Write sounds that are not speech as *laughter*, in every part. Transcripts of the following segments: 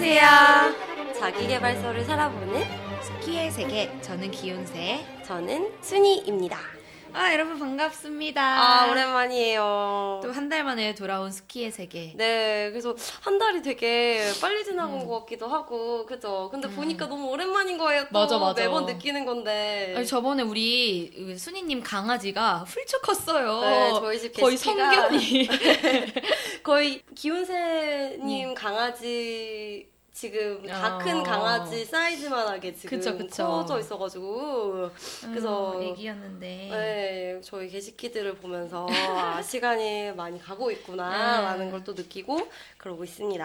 안녕하세요. 자기개발서를 살아보는 스키의 세계. 저는 기운세. 저는 순이입니다. 아, 여러분 반갑습니다. 아, 오랜만이에요. 또 한 달 만에 돌아온 스키의 세계. 네, 그래서 한 달이 되게 빨리 지나간 음. 것 같기도 하고, 그죠? 근데 보니까 너무 오랜만인 거예요. 또 맞아, 맞아. 매번 느끼는 건데. 아니, 저번에 우리 그 순이님 강아지가 훌쩍 컸어요. 네, 저희 집 거의 성견이. *laughs* *laughs* 거의 기훈새님 강아지 지금 다큰 어. 강아지 사이즈만하게 지금 그쵸, 그쵸. 커져 있어가지고 그래서 음, 애기였는데. 네, 저희 게시키들을 보면서 *laughs* 아, 시간이 많이 가고 있구나라는 음. 걸또 느끼고 그러고 있습니다.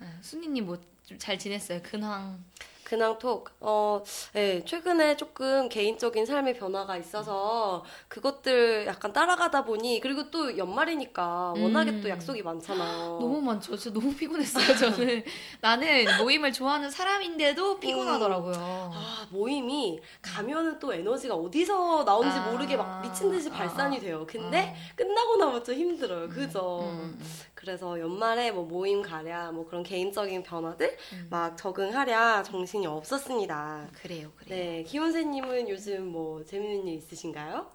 아, 순이님 뭐 좀 잘 지냈어요? 근황. 근황톡, 어, 네, 최근에 조금 개인적인 삶의 변화가 있어서 그것들 약간 따라가다 보니 그리고 또 연말이니까 워낙에 음. 또 약속이 많잖아요. 너무 많죠. 진짜 너무 피곤했어요, 저는. *laughs* 나는 모임을 좋아하는 사람인데도 피곤하더라고요. 아, 모임이 가면은 또 에너지가 어디서 나오는지 아. 모르게 막 미친 듯이 아, 발산이 아. 돼요. 근데 아. 끝나고 나면 좀 힘들어요. 그죠? 음, 음, 그래서 연말에 뭐 모임 가랴, 뭐 그런 개인적인 변화들 음. 막 적응하랴 정신이 없었습니다. 그래요, 그래요. 네, 기혼세님은 요즘 뭐 재밌는 일 있으신가요?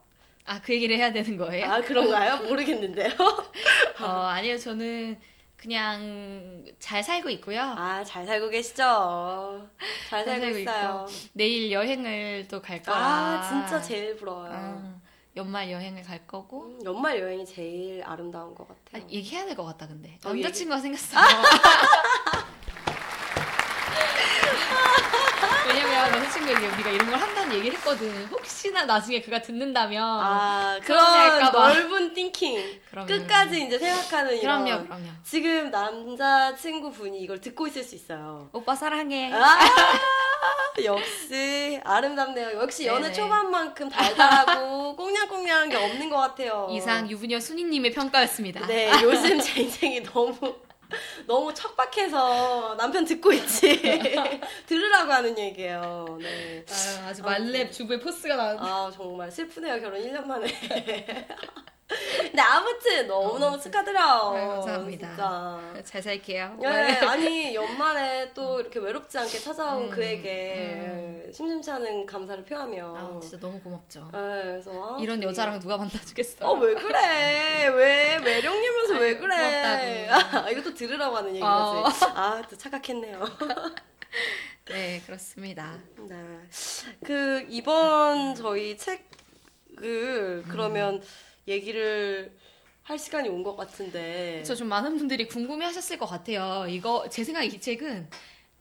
아, 그 얘기를 해야 되는 거예요? 아, 그런가요? 모르겠는데요. *laughs* 어, 아니요, 저는 그냥 잘 살고 있고요. 아, 잘 살고 계시죠? 잘 살고 살고 있어요. 내일 여행을 또 갈 거라. 아, 진짜 제일 부러워요. 어, 연말 여행을 갈 거고. 음, 연말 여행이 제일 아름다운 것 아, 같아요. 얘기해야 될 것 같다, 근데. 어, 남자친구가 생겼어요. *laughs* 왜냐면 남자친구에게 우리가 이런 걸 한다는 얘기를 했거든. 혹시나 나중에 그가 듣는다면. 아, 그런. 넓은 띵킹. 그럼요. 끝까지 이제 생각하는 이런. 그럼요, 그럼요. 지금 남자친구분이 이걸 듣고 있을 수 있어요. 오빠 사랑해. 아, *laughs* 역시 아름답네요. 역시 연애 네네. 초반만큼 달달하고 *laughs* 꽁냥꽁냥한 게 없는 것 같아요. 이상 유부녀 순이님의 평가였습니다. 네, 요즘 제 인생이 너무 *laughs* 너무 척박해서 남편 듣고 있지. 들으라고 하는 얘기예요. 네. 아유, 아주 말렙 주부의 포스가 나왔네. 아 정말 슬프네요 결혼 1년 만에 근데 아무튼 너무너무 축하드려요 네, 감사합니다. 진짜 잘 살게요. 네, 아니 연말에 또 이렇게 외롭지 않게 찾아온 음, 그에게 심심치 않은 감사를 표하며 아, 진짜 너무 고맙죠. 네, 그래서 아, 이런 되게- 여자랑 누가 만나주겠어? 어, 왜 그래? 왜, 매력녀면서 왜 그래? 아, *laughs* 이것도 들으라고 하는 어. 얘기지. 아, 또 착각했네요. *laughs* 네, 그렇습니다. 네. 그, 이번 저희 책을 그러면 얘기를 할 시간이 온 것 같은데. 저좀 많은 분들이 궁금해 하셨을 것 같아요. 이거, 제 생각에 이 책은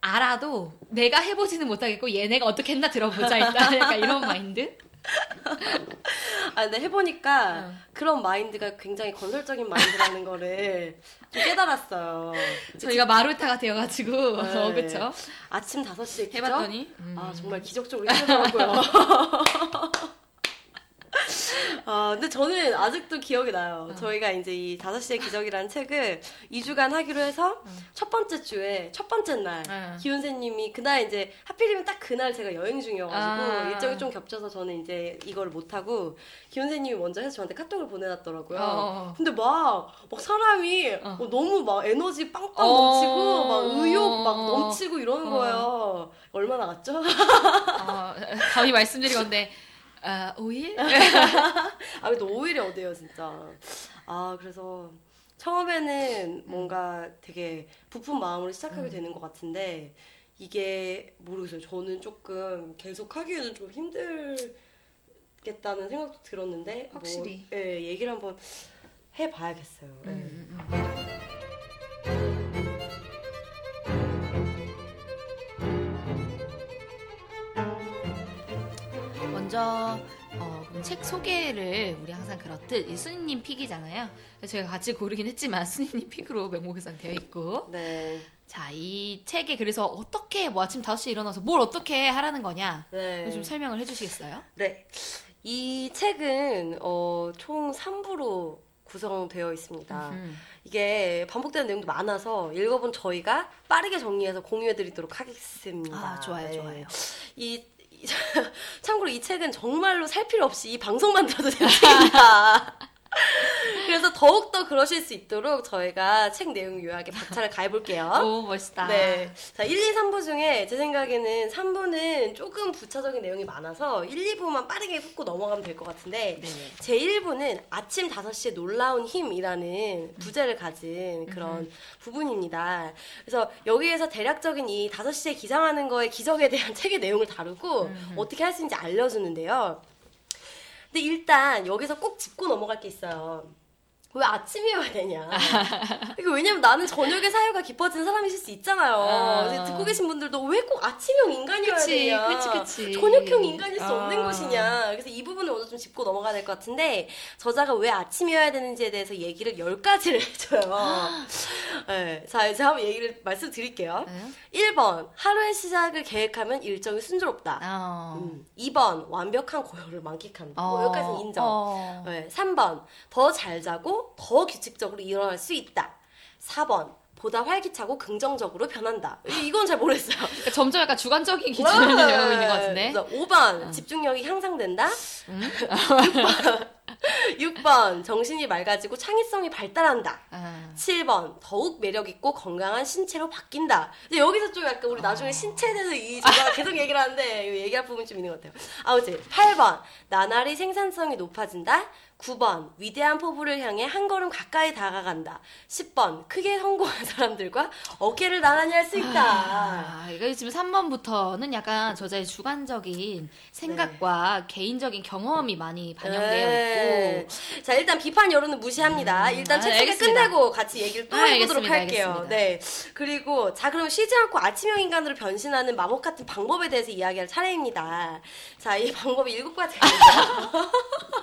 알아도 내가 해보지는 못하겠고 얘네가 어떻게 했나 들어보자 일단 *laughs* 약간 이런 마인드? *laughs* 아, 근데 해보니까 어. 그런 마인드가 굉장히 건설적인 마인드라는 거를 좀 깨달았어요. 저희가 마루타가 되어가지고 네. 어, 그쵸? 아침 5시에 기죠? 해봤더니 아 음. 정말 기적적으로 힘들더라고요. *laughs* 아 근데 저는 아직도 기억이 나요. 어. 저희가 이제 이 5시의 기적이라는 책을 2주간 하기로 해서 어. 첫 번째 주에 첫 번째 날 어. 기훈세님이 그날 이제 하필이면 딱 그날 제가 여행 중이어가지고 아. 일정이 좀 겹쳐서 저는 이제 이걸 못하고 기훈세님이 먼저 해서 저한테 카톡을 보내놨더라고요. 어. 근데 막, 막 사람이 어. 어, 너무 막 에너지 빵빵 어. 넘치고 막 의욕 막 어. 넘치고 이러는 어. 거예요. 얼마나 갔죠? 어, 감히 말씀드린 건데 아, 5일? *laughs* 아, 근데 오일이 어디예요, 진짜. 아, 그래서 처음에는 뭔가 되게 부푼 마음으로 시작하게 음. 되는 것 같은데 이게 모르겠어요. 저는 조금 계속 하기에는 좀 힘들겠다는 생각도 들었는데 확실히. 뭐, 예, 얘기를 한번 해봐야겠어요. 예. 음, 음, 먼저 어, 책 소개를 우리 항상 그렇듯 이 순이님 픽이잖아요. 제가 같이 고르긴 했지만 *laughs* 순이님 픽으로 명목에선 되어 있고 네. 자 이 책에 그래서 어떻게 뭐 아침 5시에 일어나서 뭘 어떻게 하라는 거냐 네. 좀 설명을 해주시겠어요? 네. 이 책은 어, 총 3부로 구성되어 있습니다. 음. 이게 반복되는 내용도 많아서 읽어본 저희가 빠르게 정리해서 공유해드리도록 하겠습니다. 아 좋아요 네. 좋아요. 이, 이- *laughs* 참고로 이 책은 정말로 살 필요 없이 이 방송만 들어도 책입니다. *laughs* 그래서 더욱더 그러실 수 있도록 저희가 책 내용 요약에 박차를 가해볼게요. 오 멋있다. 네. 자, 1, 2, 3부 중에 제 생각에는 3부는 조금 부차적인 내용이 많아서 1, 2부만 빠르게 훑고 넘어가면 될 것 같은데 네네. 제 1부는 아침 5시에 놀라운 힘이라는 부제를 가진 그런 부분입니다. 그래서 여기에서 대략적인 이 5시에 기상하는 거의 기적에 대한 *laughs* 책의 내용을 다루고 어떻게 할 수 있는지 알려주는데요. 근데 일단 여기서 꼭 짚고 넘어갈 게 있어요. 왜 아침이어야 되냐. 이거 왜냐면 나는 저녁에 사유가 깊어진 사람이실 수 있잖아요. 아. 듣고 계신 분들도 왜 꼭 아침형 인간이어야 그치, 되냐. 그치, 그치. 저녁형 인간일 수 없는 아. 것이냐. 그래서 이 부분을 오늘 좀 짚고 넘어가야 될 것 같은데 저자가 왜 아침이어야 되는지에 대해서 얘기를 10가지를 *laughs* 해줘요. 네, 자, 이제 한번 얘기를 말씀드릴게요. 네. 1번, 하루의 시작을 계획하면 일정이 순조롭다. 어. 음, 2번, 완벽한 고요를 만끽한다. 뭐 어. 여기까지는 인정. 어. 네, 3번 더 잘 자고 더 규칙적으로 일어날 수 있다. 4번 보다 활기차고 긍정적으로 변한다. 이- 이건 잘 모르겠어요. *laughs* 그러니까 점점 약간 주관적인 기준을 내고 있는 것 같은데. 그래서 5번 집중력이 향상된다. 음? *laughs* 6번, 6번 정신이 맑아지고 창의성이 발달한다. 아. 7번 더욱 매력 있고 건강한 신체로 바뀐다. 근데 여기서 좀 약간 우리 나중에 신체에 대해서 이 저자가 *laughs* 계속 얘기를 하는데 얘기할 부분 좀 있는 것 같아요. 아무튼 8번 나날이 생산성이 높아진다. 9번 위대한 포부를 향해 한 걸음 가까이 다가간다. 10번 크게 성공한 사람들과 어깨를 나란히 할 수 있다. 아, 이거 지금 3번부터는 약간 저자의 주관적인 생각과 개인적인 경험이 많이 반영되어 네. 있고 자, 일단 비판 여론은 무시합니다. 일단 아, 책 소개 알겠습니다. 끝내고 같이 얘기를 또 아, 해보도록 알겠습니다, 할게요. 알겠습니다. 네. 그리고, 자, 그럼 쉬지 않고 아침형 인간으로 변신하는 마법 같은 방법에 대해서 이야기할 차례입니다. 자, 이 방법이 일곱 가지가 있어요.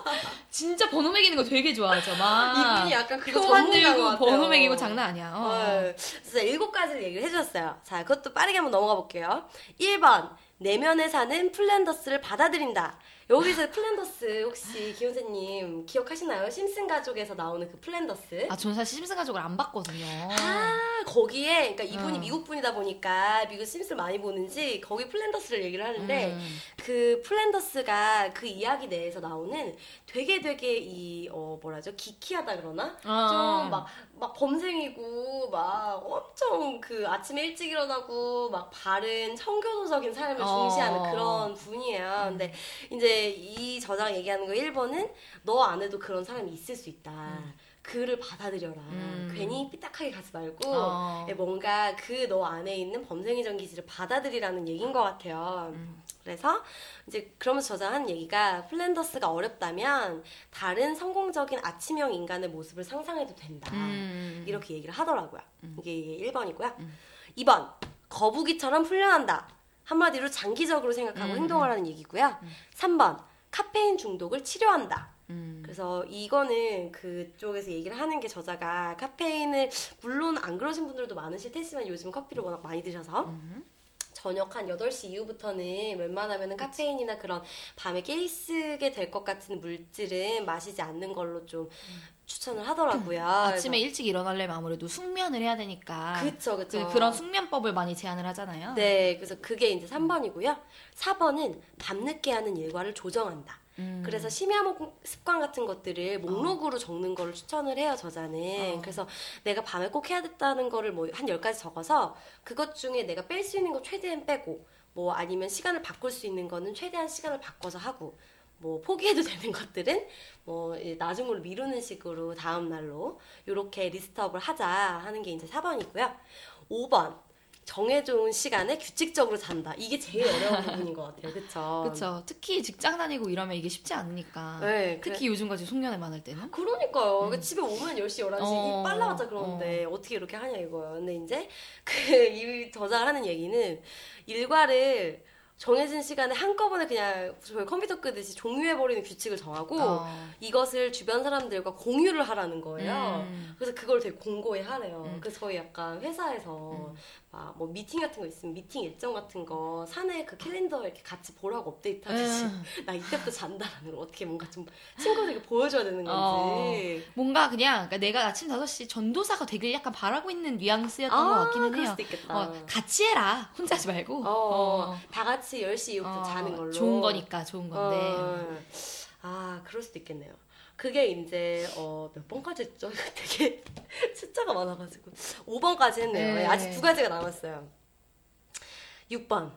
*laughs* 진짜 번호 매기는 거 되게 좋아하죠. 막 이분이 약간 그거 표 전문가인 것 만들고 같아요. 번호 매기고 장난 아니야. 어. 네. 그래서 일곱 가지를 얘기를 해주셨어요. 자, 그것도 빠르게 한번 넘어가 볼게요. 1번, 내면에 사는 플랜더스를 받아들인다. 여기서 플랜더스 혹시 기훈세님 기억하시나요? 심슨 가족에서 나오는 그 플랜더스. 아, 저는 사실 심슨 가족을 안 봤거든요. 아, 거기에, 그러니까 이분이 어. 미국 분이다 보니까 미국 심슨을 많이 보는지 거기 플랜더스를 얘기를 하는데 음. 그 플랜더스가 그 이야기 내에서 나오는 되게 되게 이, 어, 뭐라죠? geeky하다 그러나? 어. 좀 막, 막 범생이고 막 엄청 그 아침에 일찍 일어나고 막 바른 청교도적인 삶을 어. 중시하는 그런 분이에요. 근데 이제 이 저자가 얘기하는 거 1번은 너 안에도 그런 사람이 있을 수 있다. 그를 받아들여라. 음. 괜히 삐딱하게 가지 말고 어. 예, 뭔가 그 너 안에 있는 범생이적 기질을 받아들이라는 얘기인 것 같아요. 음. 그래서 이제 그러면서 저자 한 얘기가 플랜더스가 어렵다면 다른 성공적인 아침형 인간의 모습을 상상해도 된다. 음. 이렇게 얘기를 하더라고요. 이게 1번이고요. 2번 거북이처럼 훈련한다. 한마디로 장기적으로 생각하고 음, 행동하라는 얘기고요. 3번 카페인 중독을 치료한다. 음. 그래서 이거는 그쪽에서 얘기를 하는 게 저자가 카페인을 물론 안 그러신 분들도 많으실 테지만 요즘 커피를 워낙 많이 드셔서 음. 저녁 한 8시 이후부터는 웬만하면 카페인이나 그런 밤에 깨있게 될 것 같은 물질은 마시지 않는 걸로 좀 추천을 하더라고요. 음. 아침에 일찍 일어나려면 아무래도 숙면을 해야 되니까 그쵸 그쵸 그, 그런 숙면법을 많이 제안을 하잖아요. 네 그래서 그게 이제 3번이고요 4번은 밤늦게 하는 일과를 조정한다 음. 그래서 심야 목- 습관 같은 것들을 목록으로 적는 거를 추천을 해요, 저자는. 어. 그래서 내가 밤에 꼭 해야 됐다는 거를 뭐한 10가지 적어서 그것 중에 내가 뺄 수 있는 거 최대한 빼고 뭐 아니면 시간을 바꿀 수 있는 거는 최대한 시간을 바꿔서 하고 뭐 포기해도 *laughs* 되는 것들은 뭐 나중으로 미루는 식으로 다음 날로 이렇게 리스트업을 하자 하는 게 이제 4번이고요. 5번 정해놓은 시간에 규칙적으로 잔다. 이게 제일 어려운 *laughs* 부분인 것 같아요. 그쵸? 그렇죠. 특히 직장 다니고 이러면 이게 쉽지 않으니까. 네, 특히 요즘같이 숙면에 많을 때는. 그러니까요. 그러니까 집에 오면 10시, 11시, 어, 이 빨라봤자 그러는데 어. 떻게 이렇게 하냐 이거예요. 근데 이제 그 *laughs* 이 저자가 하는 얘기는 일과를 정해진 시간에 한꺼번에 그냥 저희 컴퓨터 끄듯이 종료해버리는 규칙을 정하고 어. 이것을 주변 사람들과 공유를 하라는 거예요. 음. 그래서 그걸 되게 공고히 하래요. 음. 그래서 저희 약간 회사에서 막뭐 미팅 같은 거 있으면 미팅 일정 같은 거 사내 그 캘린더 이렇게 같이 보라고 업데이트 하듯이 음. *laughs* 나 이때부터 잔다라는 걸 어떻게 뭔가 좀 친구들에게 보여줘야 되는 어. 건지. 뭔가 그냥 그러니까 내가 아침 5시 전도사가 되길 약간 바라고 있는 뉘앙스였던 것 같기는 아, 해요. 수도 있겠다. 어, 같이 해라. 혼자 하지 말고. 어, 다 같이 10시 이후부터 어, 자는 걸로. 좋은 거니까 좋은 건데. 어. 아, 그럴 수도 있겠네요. 그게 이제 어, 몇 번까지 했죠? *laughs* 되게 숫자가 많아가지고 5번까지 했네요. 네. 네, 아직 두 가지가 남았어요. 6번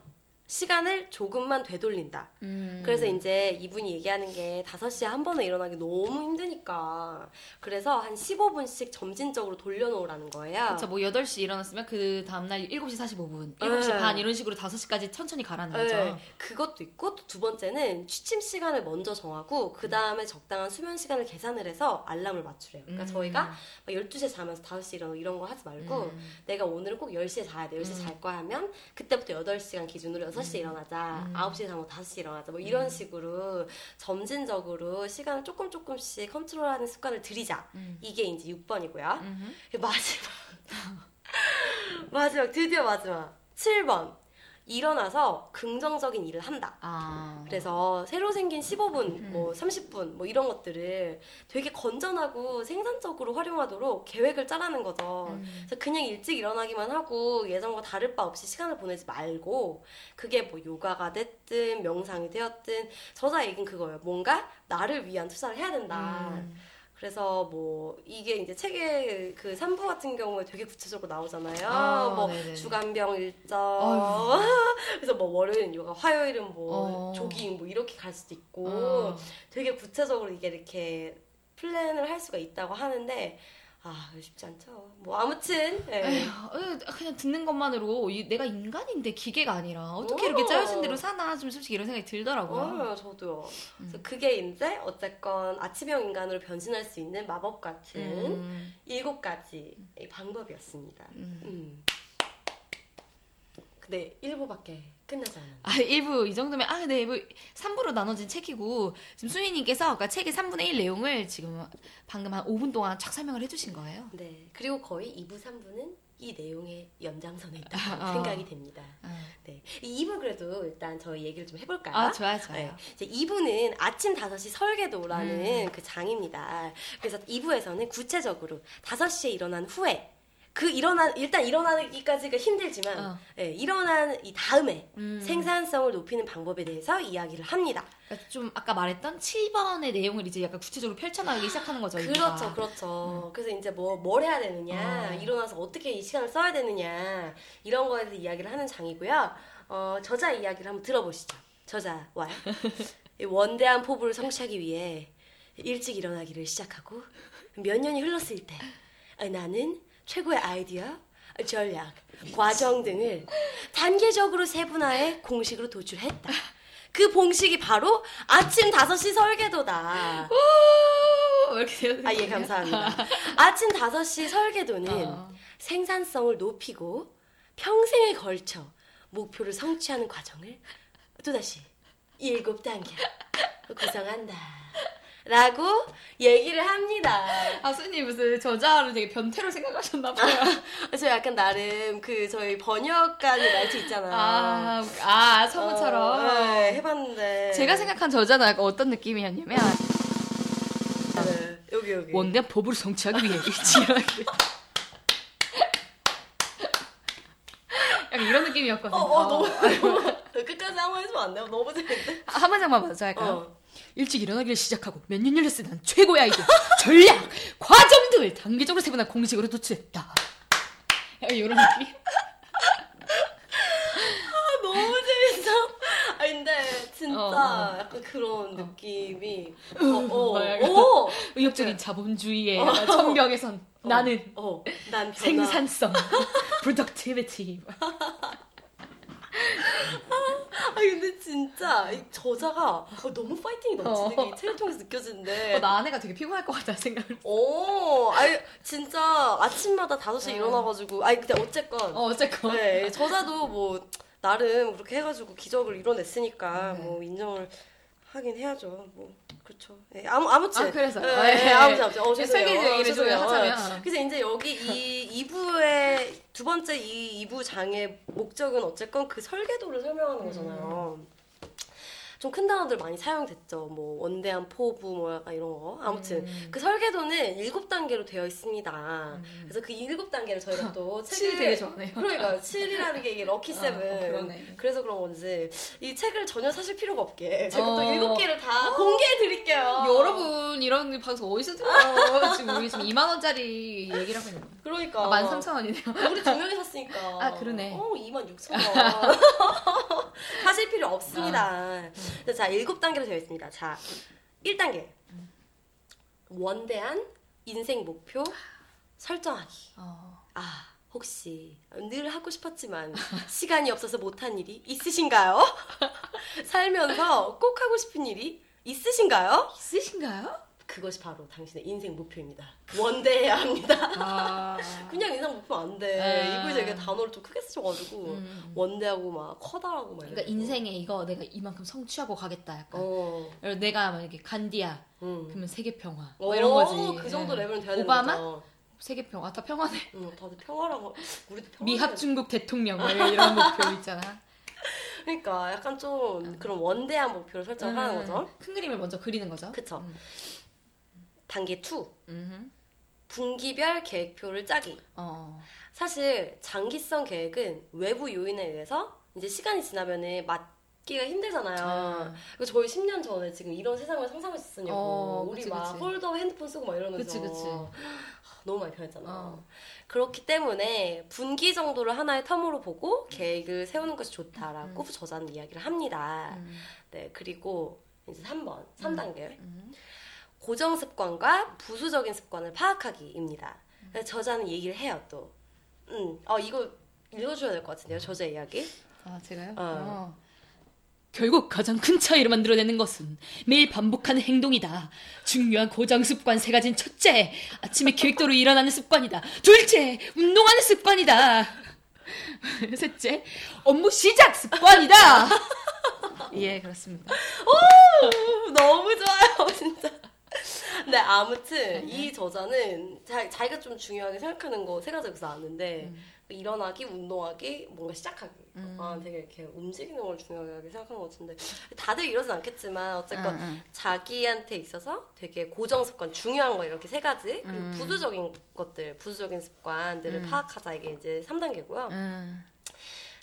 시간을 조금만 되돌린다. 음. 그래서 이제 이분이 얘기하는 게 5시에 한 번에 일어나기 너무 힘드니까 그래서 한 15분씩 점진적으로 돌려놓으라는 거예요. 그쵸, 뭐 8시 일어났으면 그 다음날 7시 45분, 7시 네. 반 이런 식으로 5시까지 천천히 가라는 거죠. 네, 그것도 있고 또두 번째는 취침 시간을 먼저 정하고 그 다음에 적당한 수면 시간을 계산을 해서 알람을 맞추래요. 그러니까 음. 저희가 막 12시에 자면서 5시 일어나고 이런 거 하지 말고 음. 내가 오늘은 꼭 10시에 자야 돼. 10시에 잘 거야 하면 그때부터 8시간 기준으로 6 시에 일어나자. 음. 9시에 자면 5시에 일어나자. 뭐 이런 식으로 점진적으로 시간을 조금 조금씩 컨트롤하는 습관을 들이자. 음. 이게 이제 6번이고요. 음흠. 마지막. *laughs* 마지막, 드디어 마지막. 7번. 일어나서 긍정적인 일을 한다. 아. 그래서 새로 생긴 15분, 뭐 30분, 뭐 이런 것들을 되게 건전하고 생산적으로 활용하도록 계획을 짜라는 거죠. 음. 그래서 그냥 일찍 일어나기만 하고 예전과 다를 바 없이 시간을 보내지 말고 그게 뭐 요가가 됐든 명상이 되었든 저자 얘기는 그거예요. 뭔가 나를 위한 투자를 해야 된다. 음. 그래서 뭐 이게 이제 책의 그 3부 같은 경우에 되게 구체적으로 나오잖아요. 아, 뭐 네네네. 주간병 일정. *laughs* 그래서 뭐 월요일은 요가, 화요일은 뭐 어. 조깅 뭐 이렇게 갈 수도 있고 어. 되게 구체적으로 이게 이렇게 플랜을 할 수가 있다고 하는데 아 쉽지 않죠. 뭐 아무튼 예. 에휴, 어, 그냥 듣는 것만으로 이- 내가 인간인데 기계가 아니라 어떻게 어. 이렇게 짜여진 대로 사나 좀 솔직히 이런 생각이 들더라고요. 어, 저도요. 그래서 음. 그게 이제 어쨌건 아침형 인간으로 변신할 수 있는 마법 같은 음. 일곱 가지 방법이었습니다. 음. 음. 근데 1부밖에 끝나지 않았네. 아, 1부 이 정도면 아, 네, 1부 3부로 나눠진 책이고 지금 수희 님께서 아까 책의 3분의 1 내용을 지금 방금 한 5분 동안 쫙 설명을 해 주신 거예요. 네. 그리고 거의 2부, 3부는 이 내용의 연장선에 있다 어. 생각이 됩니다. 아, 네. 이 2부 그래도 일단 저희 얘기를 좀 해볼까요? 아 좋아요, 좋아요. 네. 이제 2부는 아침 5시 설계도라는 음. 그 장입니다. 그래서 2부에서는 구체적으로 5시에 일어난 후에 그 일어난 일단 일어나기까지가 힘들지만 어. 예, 일어난 이 다음에 음. 생산성을 높이는 방법에 대해서 이야기를 합니다. 그러니까 좀 아까 말했던 7번의 내용을 이제 약간 구체적으로 펼쳐나가기 시작하는 거죠. 그렇죠, 이유가. 그렇죠. 그래서 이제 뭐 뭘 해야 되느냐, 어. 일어나서 어떻게 이 시간을 써야 되느냐 이런 거에 대해서 이야기를 하는 장이고요. 어, 저자 이야기를 한번 들어보시죠. 저자 와요. *laughs* 이 원대한 포부를 성취하기 위해 일찍 일어나기를 시작하고 몇 년이 흘렀을 때 아, 나는 최고의 아이디어, 전략, 과정 등을 단계적으로 세분화해 공식으로 도출했다. 그 공식이 바로 아침 5시 설계도다. 아, 예, 감사합니다. 아침 5시 설계도는 어. 생산성을 높이고 평생에 걸쳐 목표를 성취하는 과정을 또다시 일곱 단계 구성한다. 라고 얘기를 합니다. 아, 수님 무슨 저자를 되게 변태로 생각하셨나 봐요. *laughs* 저 약간 나름 그 저희 번역가는 말투 있잖아요. 아, 아 성우처럼. 어, 네, 해봤는데. 제가 생각한 저자는 약간 어떤 느낌이었냐면 네, 여기 여기. 원대한 법을 성취하기 위해 일치하기 *laughs* 약간 이런 느낌이었거든요. 어, 어, 너무, *laughs* 끝까지 한 번 해주면 안 돼요? 너무 재밌는데? 한 문장만 먼저 할까요? 어. 일찍 일어나기를 시작하고 몇년 열렸을 난 최고의 아이디어, *laughs* 전략, 과정 등을 단계적으로 세분한 공식으로 도출했다. 이런 느낌? *laughs* 아, 너무 재밌어. 아, 근데 진짜 어, 어. 약간 그런 느낌이. 어, 뭐 어, 약간 어. 의욕적인 자본주의의 약간 천벽에선 나는 어, 난 변화. 생산성, productivity. *laughs* 아, 근데 진짜 이 저자가 어, 너무 파이팅이 넘치는 어. 게이 책을 통해서 느껴지는데. 어, 나 아내가 되게 피곤할 것 같다 생각을. 오, 아니, 진짜 아침마다 5시에 어. 일어나가지고. 아니, 근데 어쨌건. 어, 어쨌건. 네, 저자도 뭐 나름 그렇게 해가지고 기적을 이뤄냈으니까 네. 뭐 인정을 하긴 해야죠. 뭐 그렇죠. 네, 아무 아무튼. 아, 그래서. 네, 아, 네, 예. 아무튼 아무튼. 어, 죄송해요. 어, 좀 죄송해요. 하자면. 그래서 이제 여기 이 2부의 두 번째 이 2부 장의 목적은 어쨌건 그 설계도를 설명하는 거잖아요. 좀 큰 단어들 많이 사용됐죠. 뭐 원대한 포부 뭐 약간 이런 거. 아무튼 음. 그 설계도는 일곱 단계로 되어 있습니다. 음. 그래서 그 일곱 단계를 저희가 또칠 *laughs* 책을 되게 좋아하네요. 그러니까 7이라는 게 이게 럭키 어, 세븐. 그러네. 그래서 그런 건지 이 책을 전혀 사실 필요가 없게 *laughs* 제가 또 어. 일곱 개를 다 공개해 드릴게요. 여러분 이런 방송 어디서 들어요? *laughs* 지금 우리 지금 2만 원짜리 얘기를 하고 있는 거예요. 그러니까 아, 13,000원이네요. 우리 두 명이 샀으니까. 아, 그러네. 어, 2만 6천 원. 사실 필요 없습니다. 자, 일곱 단계로 되어 있습니다. 자, 1단계. 원대한 인생 목표 설정하기. 어. 아, 혹시 늘 하고 싶었지만 *laughs* 시간이 없어서 못한 일이 있으신가요? *laughs* 살면서 꼭 하고 싶은 일이 있으신가요? 있으신가요? 그것이 바로 당신의 인생 목표입니다. 원대해야 합니다. 아. *laughs* 그냥 인생 목표 안 돼. 아. 이걸 되게 단어를 좀 크게 쓰셔가지고 음. 원대하고 막 커다라고 막. 그러니까 이러고. 인생에 이거 내가 이만큼 성취하고 가겠다 약간. 어. 내가 만약에 간디야 음. 그러면 세계 평화 오, 뭐 이런 거지. 그 정도 예. 레벨은 돼야 되는 오바마? 거죠. 세계 평화 다 평화네. 응, 다들 평화라고. 우리도 평화. 미합 중국 대통령 뭐 이런 목표 있잖아. 그러니까 약간 좀 그런 원대한 목표를 설정하는 거죠. 음. 큰 그림을 먼저 그리는 거죠. 그쵸. 음. 단계 2. 음. 분기별 계획표를 짜기. 어. 사실 장기성 계획은 외부 요인에 의해서 이제 시간이 지나면은 맞기가 힘들잖아요. 아. 그래서 저희 10년 전에 지금 이런 세상을 상상했었냐고. 어, 우리 그치, 막 그치. 폴더 핸드폰 쓰고 막 이러면서. 그치, 그치. 너무 많이 변했잖아. 어. 그렇기 때문에 분기 정도를 하나의 텀으로 보고 계획을 세우는 것이 좋다라고 저자는 이야기를 합니다. 음. 네, 그리고 이제 3번, 3단계. 음. 고정 습관과 부수적인 습관을 파악하기입니다. 저자는 얘기를 해요, 또. 음, 어, 이거 읽어줘야 될 것 같은데요, 저자 이야기? 아 제가요? 어. 어. 결국 가장 큰 차이를 만들어내는 것은 매일 반복하는 행동이다. 중요한 고정 습관 세 가지는 첫째, 아침에 계획대로 일어나는 습관이다. 둘째, 운동하는 습관이다. *laughs* 셋째, 업무 시작 습관이다. *laughs* 예, 그렇습니다. 너무 좋아요, 진짜. 네, 아무튼 이 저자는 자, 자기가 좀 중요하게 생각하는 거 세 가지 여기서 아는데 일어나기, 운동하기, 뭔가 시작하기. 아, 되게 이렇게 움직이는 걸 중요하게 생각하는 것 같은데 다들 이러진 않겠지만 어쨌건 응, 응. 자기한테 있어서 되게 고정 습관, 중요한 거 이렇게 세 가지 그리고 음. 부수적인 것들, 부수적인 습관들을 파악하자 이게 이제 3단계고요.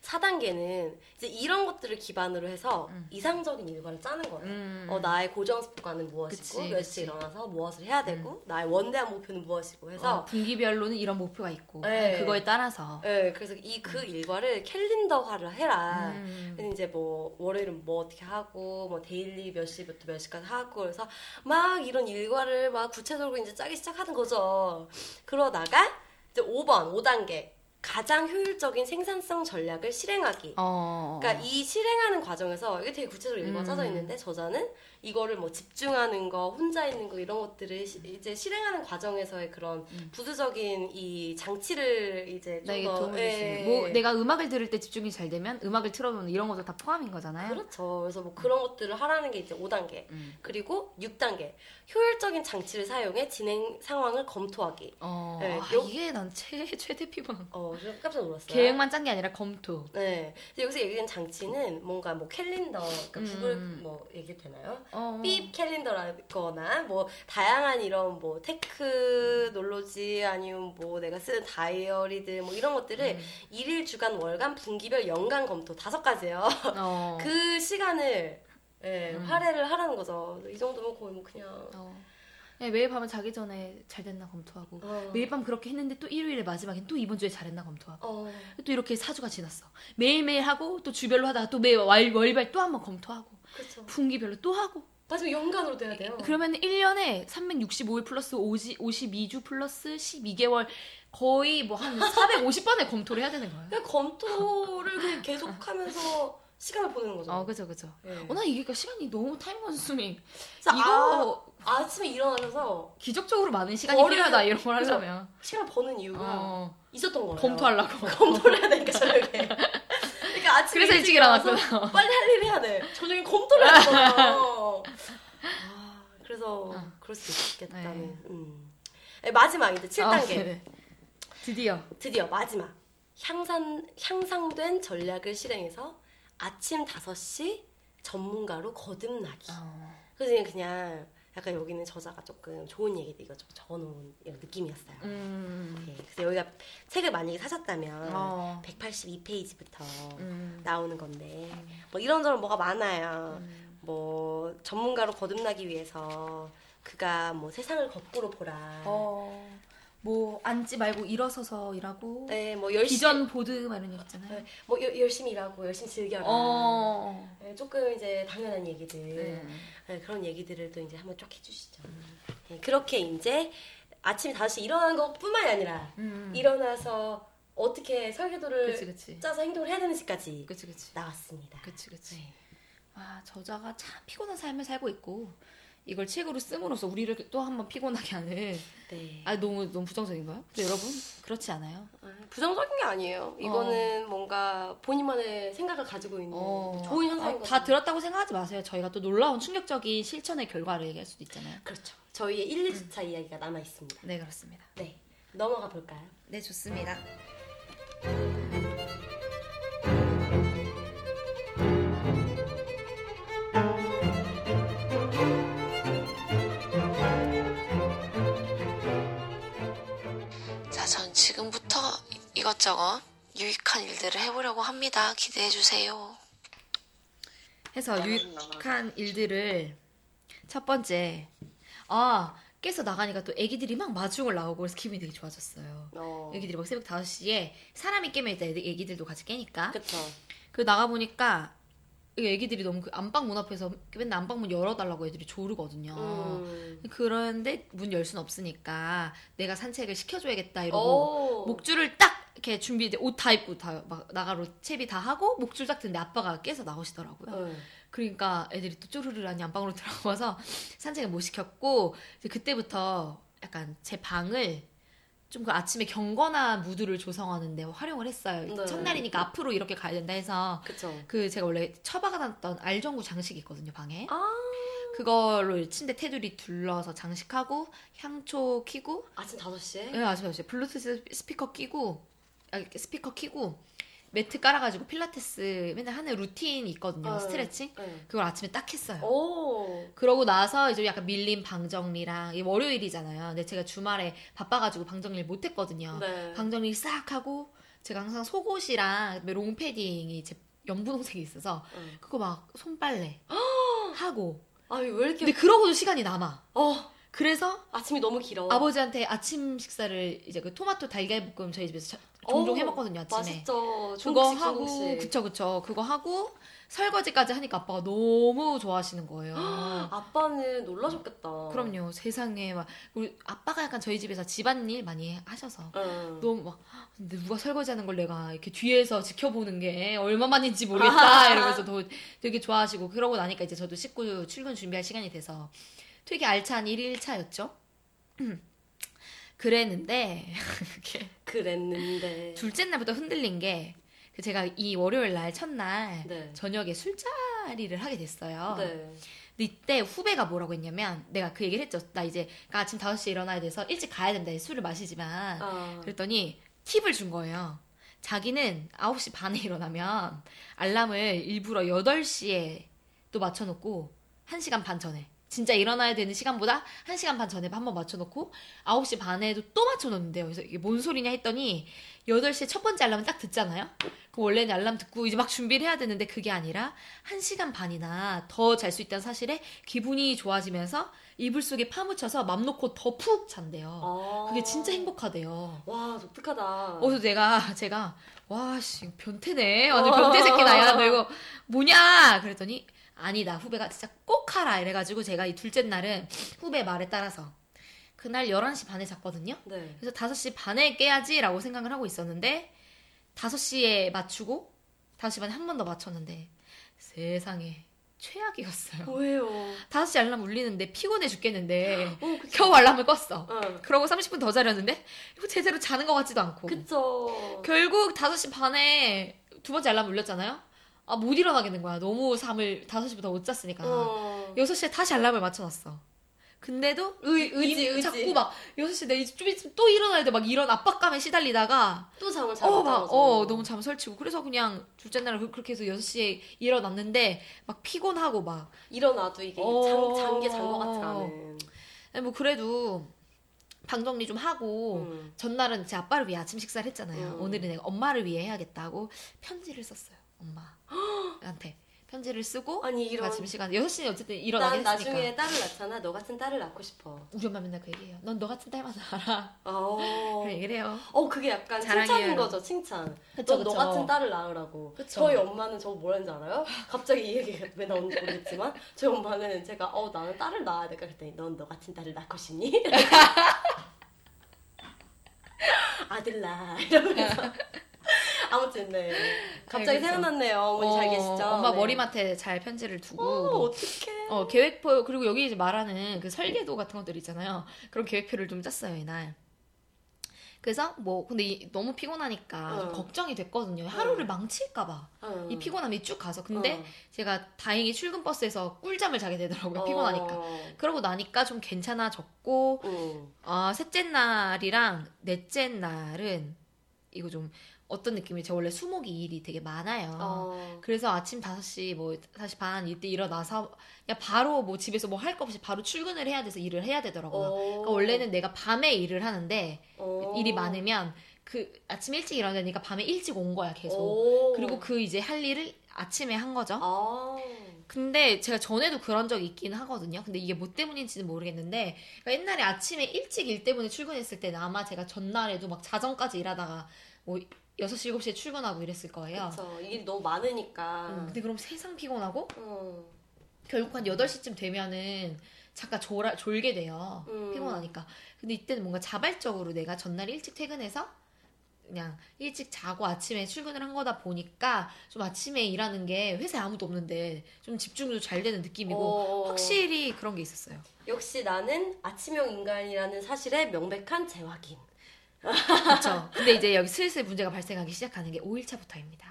음. 4단계는 이제 이런 것들을 기반으로 해서 이상적인 일과를 짜는 거예요. 음. 어, 나의 고정 습관은 무엇이고 몇. 시에 일어나서 무엇을 해야 되고 나의 원대한 목표는 무엇이고 해서 어, 분기별로는 이런 목표가 있고 네. 그거에 따라서 네, 그래서 이 그 일과를 캘린더화를 해라. 음. 이제 뭐 월요일은 뭐 어떻게 하고 뭐 데일리 몇 시부터 몇 시까지 하고 그래서 막 이런 일과를 막 구체적으로 이제 짜기 시작하는 거죠. 그러다가 이제 5번 5단계 가장 효율적인 생산성 전략을 실행하기. 어. 그러니까 이 실행하는 과정에서 이게 되게 구체적으로 일과가 음. 짜져 있는데 저자는 이거를 뭐 집중하는 거, 혼자 있는 거 이런 것들을 시- 이제 실행하는 과정에서의 그런 부수적인 이 장치를 이제 나에게 도움을 줄수 있는. 뭐 내가 음악을 들을 때 집중이 잘 되면 음악을 틀어놓는 이런 것도 다 포함인 거잖아요. 그렇죠. 그래서 뭐 그런 것들을 하라는 게 이제 5단계. 음. 그리고 6단계. 효율적인 장치를 사용해 진행 상황을 검토하기. 어, 네, 아, 요- 이게 난 최, 최대 피곤. 어, 좀 깜짝 놀랐어요. 계획만 짠 게 아니라 검토. 네. 근데 여기서 얘기된 장치는 뭔가 뭐 캘린더, 그러니까 음. 구글 뭐 얘기 되나요? 어. 삐 캘린더라거나 뭐 다양한 이런 뭐 테크놀로지 아니면 뭐 내가 쓰는 다이어리들 뭐 이런 것들을 음. 일일 주간 월간 분기별 연간 검토 다섯 가지예요. 어. *laughs* 그 시간을 예, 음. 할애를 하라는 거죠. 이 정도면 거의 뭐 그냥 어. 네, 매일 밤은 자기 전에 잘 됐나 검토하고 어. 매일 밤 그렇게 했는데 또 일요일에 마지막엔 또 이번 주에 잘했나 검토하고 어. 또 이렇게 사주가 지났어 매일매일 하고 또 주별로 하다가 또 매일 월, 월별 또 한번 검토하고 그렇죠. 분기별로 또 하고 마지막 연간으로 돼야 돼요. 그러면 1년에 365일 플러스 50, 52주 플러스 12개월 거의 뭐 한 450번의 *laughs* 검토를 해야 되는 거예요. 그냥 검토를 그냥 계속하면서 시간을 보내는 거죠. 어, 그죠, 그죠. 예. 어, 나 이게 시간이 너무 타임 컨수밍. 이거 아, 아침에 일어나셔서 기적적으로 많은 시간이 머리를- 필요하다, 이런 걸? 하려면. 시간을 버는 이유가 어, 있었던 거예요. 검토하려고. *laughs* 검토를 해야 되니까 저녁에. *laughs* 그러니까 아침에 그래서 일찍 일어났구나. *laughs* 빨리 할 일 해야 돼. 저녁에 검토를 되잖아요. 아, 그래서 어. 그럴 수 있겠다는. 네. 음. 네, 마지막 이제 7단계. 아, 네네. 드디어. 드디어 마지막 향상 향상된 전략을 실행해서 아침 5시 전문가로 거듭나기. 어. 그래서 그냥, 그냥 약간 여기는 저자가 조금 좋은 얘기들 이거 좀 적어놓은 이런 느낌이었어요. 음. 네, 그래서 여기가 책을 만약에 사셨다면 어. 182페이지부터 음. 나오는 건데 뭐 이런저런 뭐가 많아요. 음. 뭐 전문가로 거듭나기 위해서 그가 뭐 세상을 거꾸로 보라. 어. 뭐 앉지 말고 일어서서 일하고 네, 뭐 열심히 비전 보드 막 이런 얘기 있잖아요. 네, 뭐 여- 열심히 일하고 열심히 즐겨라. 어. 네, 조금 이제 당연한 얘기들 음. 네, 그런 얘기들을 또 이제 한번 쭉 해주시죠. 네, 그렇게 이제 아침 5시 일어나는 것뿐만이 아니라 음. 일어나서 어떻게 설계도를 그치 그치. 짜서 행동을 해야 되는지까지 그치 그치. 나왔습니다. 그치 그치. 네. 아 저자가 참 피곤한 삶을 살고 있고 이걸 책으로 씀으로써 우리를 또 한 번 피곤하게 하는. 네. 아 너무 너무 부정적인가요? 근데 여러분 그렇지 않아요. 아, 부정적인 게 아니에요. 이거는 뭔가 본인만의 생각을 가지고 있는 어. 좋은 아, 현상인 거죠. 다 들었다고 생각하지 마세요. 저희가 또 놀라운 충격적인 실천의 결과를 얘기할 수도 있잖아요. 그렇죠. 저희의 1, 2주차 이야기가 남아 있습니다. 네 그렇습니다. 네. 넘어가 볼까요? 네 좋습니다. 지금부터 이것저것 유익한 일들을 해보려고 합니다. 기대해주세요. 해서 유익한 일들을 첫 번째 아 깨서 나가니까 또 애기들이 막 마중을 나오고 그래서 기분이 되게 좋아졌어요. 어. 애기들이 막 새벽 5시에 사람이 깨면 일단 애기들도 같이 깨니까 그쵸. 그 나가 보니까 애기들이 너무 그 안방 문 앞에서 맨날 안방 문 열어달라고 애들이 조르거든요. 음. 그런데 문 열 순 없으니까 내가 산책을 시켜줘야겠다 이러고 오. 목줄을 딱 이렇게 준비 옷다 입고 다 막 나가로 채비 다 하고 목줄 딱 드는데 아빠가 깨서 나오시더라고요. 네. 그러니까 애들이 또 쪼르르라니 안방으로 *laughs* 들어가서 산책을 못 시켰고 이제 그때부터 약간 제 방을 좀 그 아침에 경건한 무드를 조성하는데 활용을 했어요. 네. 첫날이니까 앞으로 이렇게 가야 된다 해서 그쵸. 그 제가 원래 처박아놨던 알전구 장식이 있거든요 방에. 아. 그걸로 침대 테두리 둘러서 장식하고 향초 키고 아침 5시에? 네, 아시죠, 아시죠. 블루투스 스피커 끼고, 아, 스피커 끼고, 매트 깔아가지고 필라테스 맨날 하는 루틴이 있거든요. 어. 스트레칭. 네. 그걸 아침에 딱 했어요. 오. 그러고 나서 이제 약간 밀린 방 정리랑, 이게 월요일이잖아요. 근데 제가 주말에 바빠가지고 방 정리를 못 했거든요. 네. 방 정리 싹 하고, 제가 항상 속옷이랑 롱패딩이 제 연분홍색이 있어서, 응. 그거 막 손빨래 *gasps* 하고. 아 왜 이렇게 근데 그러고도 시간이 남아. 어 그래서 아침이 너무 길어. 아버지한테 아침 식사를 이제 그 토마토 달걀 볶음 저희 집에서 자- 종종 어, 해 먹거든요 아침에. 맛있죠. 그거 하고. 그쵸 그쵸 그거 하고 설거지까지 하니까 아빠가 너무 좋아하시는 거예요. *gasps* 아빠는 놀라셨겠다. 그럼요 세상에 막 우리 아빠가 약간 저희 집에서 집안일 많이 하셔서 응. 너무 막 근데 누가 설거지하는 걸 내가 이렇게 뒤에서 지켜보는 게 얼마만인지 모르겠다 *laughs* 이러면서 더 되게 좋아하시고 그러고 나니까 이제 저도 식구 출근 준비할 시간이 돼서 되게 알찬 1일차였죠. *clears throat* 그랬는데 *laughs* 그랬는데. 둘째 날부터 흔들린 게그 제가 이 월요일 날 첫날 네. 저녁에 술자리를 하게 됐어요. 네. 근데 이때 후배가 뭐라고 했냐면 내가 그 얘기를 했죠. 나 이제 아침 5시에 일어나야 돼서 일찍 가야 된다. 술을 마시지만. 아. 그랬더니 팁을 준 거예요. 자기는 9시 반에 *laughs* 일어나면 알람을 일부러 8시에 또 맞춰놓고 1시간 반 전에 진짜 일어나야 되는 시간보다 1시간 반 전에 한 번 맞춰놓고 9시 반에도 또 맞춰놓는데요. 그래서 이게 뭔 소리냐 했더니 8시에 첫 번째 알람을 딱 듣잖아요. 그 원래는 알람 듣고 이제 막 준비를 해야 되는데 그게 아니라 1시간 반이나 더 잘 수 있다는 사실에 기분이 좋아지면서 이불 속에 파묻혀서 맘 놓고 더 푹 잔대요. 아. 그게 진짜 행복하대요. 와 독특하다. 어, 그래서 내가, 제가, 와, 씨, 변태네. 완전 변태 새끼다. 야, 너 이거 뭐냐? 그랬더니, 아니다. 후배가 진짜 꼭 하라. 이래가지고 제가 이 둘째 날은 후배 말에 따라서 그날 11시 반에 잤거든요. 네. 그래서 5시 반에 깨야지라고 생각을 하고 있었는데, 5시에 맞추고, 5시 반에 한 번 더 맞췄는데, 세상에, 최악이었어요. 왜요? 5시 알람 울리는데 피곤해 죽겠는데, 어. 겨우 알람을 껐어. 응. 그러고 30분 더 자렸는데, 이거 제대로 자는 것 같지도 않고. 그쵸. 결국 5시 반에 두 번째 알람 울렸잖아요? 아, 못 일어나겠는 거야. 너무 잠을 5시부터 못 잤으니까. 어. 6시에 다시 알람을 맞춰놨어. 근데도 의- 이- 의지, 이- 의지. 자꾸 막 6시 내좀 있으면 또 일어나야 돼 막 이런 압박감에 시달리다가 또 잠을 잘못 어, 막. 어, 너무 잠 설치고. 그래서 그냥 둘째 날 그렇게 해서 6시에 일어났는데, 막 피곤하고 막. 일어나도 이게 어. 장, 장게 잔것 같지 않은. 아니, 뭐, 그래도 방 정리 좀 하고, 음. 전날은 제 아빠를 위해 아침 식사를 했잖아요. 음. 오늘은 내가 엄마를 위해 해야겠다고 편지를 썼어요. 엄마한테. 편지를 쓰고, 아니 이런 아침 시간에 6시에 어쨌든 일어나게 난 했으니까. 나중에 딸을 낳잖아. 너 같은 딸을 낳고 싶어. 우리 엄마 맨날 그 얘기해요. 넌 너 같은 딸만 알아. 어. *laughs* 그런 얘기를 해요. 어 그게 약간 자랑이에요. 칭찬인 거죠 칭찬. 그쵸, 넌 너 그쵸. 같은 딸을 낳으라고. 그쵸. 저희 엄마는 저 뭐라는지 알아요? 갑자기 이 얘기가 왜 나오는지 모르겠지만 저희 엄마는 제가 어 나는 딸을 낳아야 될까 그랬더니 넌 너 같은 딸을 낳고 싶니? *laughs* 아들 낳아 이러면서 *laughs* 아무튼 네 갑자기 알겠어. 생각났네요 어머니 잘 어, 계시죠? 엄마 네. 머리맡에 잘 편지를 두고. 어 뭐 어떡해 어, 계획표, 그리고 여기 이제 말하는 그 설계도 같은 것들 있잖아요. 그런 계획표를 좀 짰어요, 이날. 그래서 뭐, 근데 이- 너무 피곤하니까 좀 어. 걱정이 됐거든요. 하루를 망칠까봐. 어. 이 피곤함이 쭉 가서. 근데 어. 제가 다행히 출근 버스에서 꿀잠을 자게 되더라고요, 피곤하니까. 어. 그러고 나니까 좀 괜찮아졌고, 음. 아, 셋째 날이랑 넷째 날은 이거 좀 어떤 느낌이 저 원래 수목이 일이 되게 많아요. 어. 그래서 아침 5시 뭐 5시 반 이때 일어나서 그냥 바로 뭐 집에서 뭐 할 거 없이 바로 출근을 해야 돼서 일을 해야 되더라고요. 어. 그러니까 원래는 내가 밤에 일을 하는데 어. 일이 많으면 그 아침 일찍 일어나야 되니까 밤에 일찍 온 거야 계속. 오. 그리고 그 이제 할 일을 아침에 한 거죠. 아. 근데 제가 전에도 그런 적이 있긴 하거든요. 근데 이게 뭐 때문인지는 모르겠는데 그러니까 옛날에 아침에 일찍 일 때문에 출근했을 때는 아마 제가 전날에도 막 자정까지 일하다가 뭐 6시, 7시에 출근하고 이랬을 거예요. 그쵸. 일이 너무 많으니까. 음, 근데 그럼 세상 피곤하고 음. 결국 한 8시쯤 되면은 잠깐 졸아, 졸게 돼요. 음. 피곤하니까. 근데 이때는 뭔가 자발적으로 내가 전날 일찍 퇴근해서 그냥 일찍 자고 아침에 출근을 한 거다 보니까 좀 아침에 일하는 게 회사에 아무도 없는데 좀 집중도 잘 되는 느낌이고 어. 확실히 그런 게 있었어요. 역시 나는 아침형 인간이라는 사실의 명백한 재확인. 그렇죠. 근데 이제 여기 슬슬 문제가 발생하기 시작하는 게 5일차부터입니다.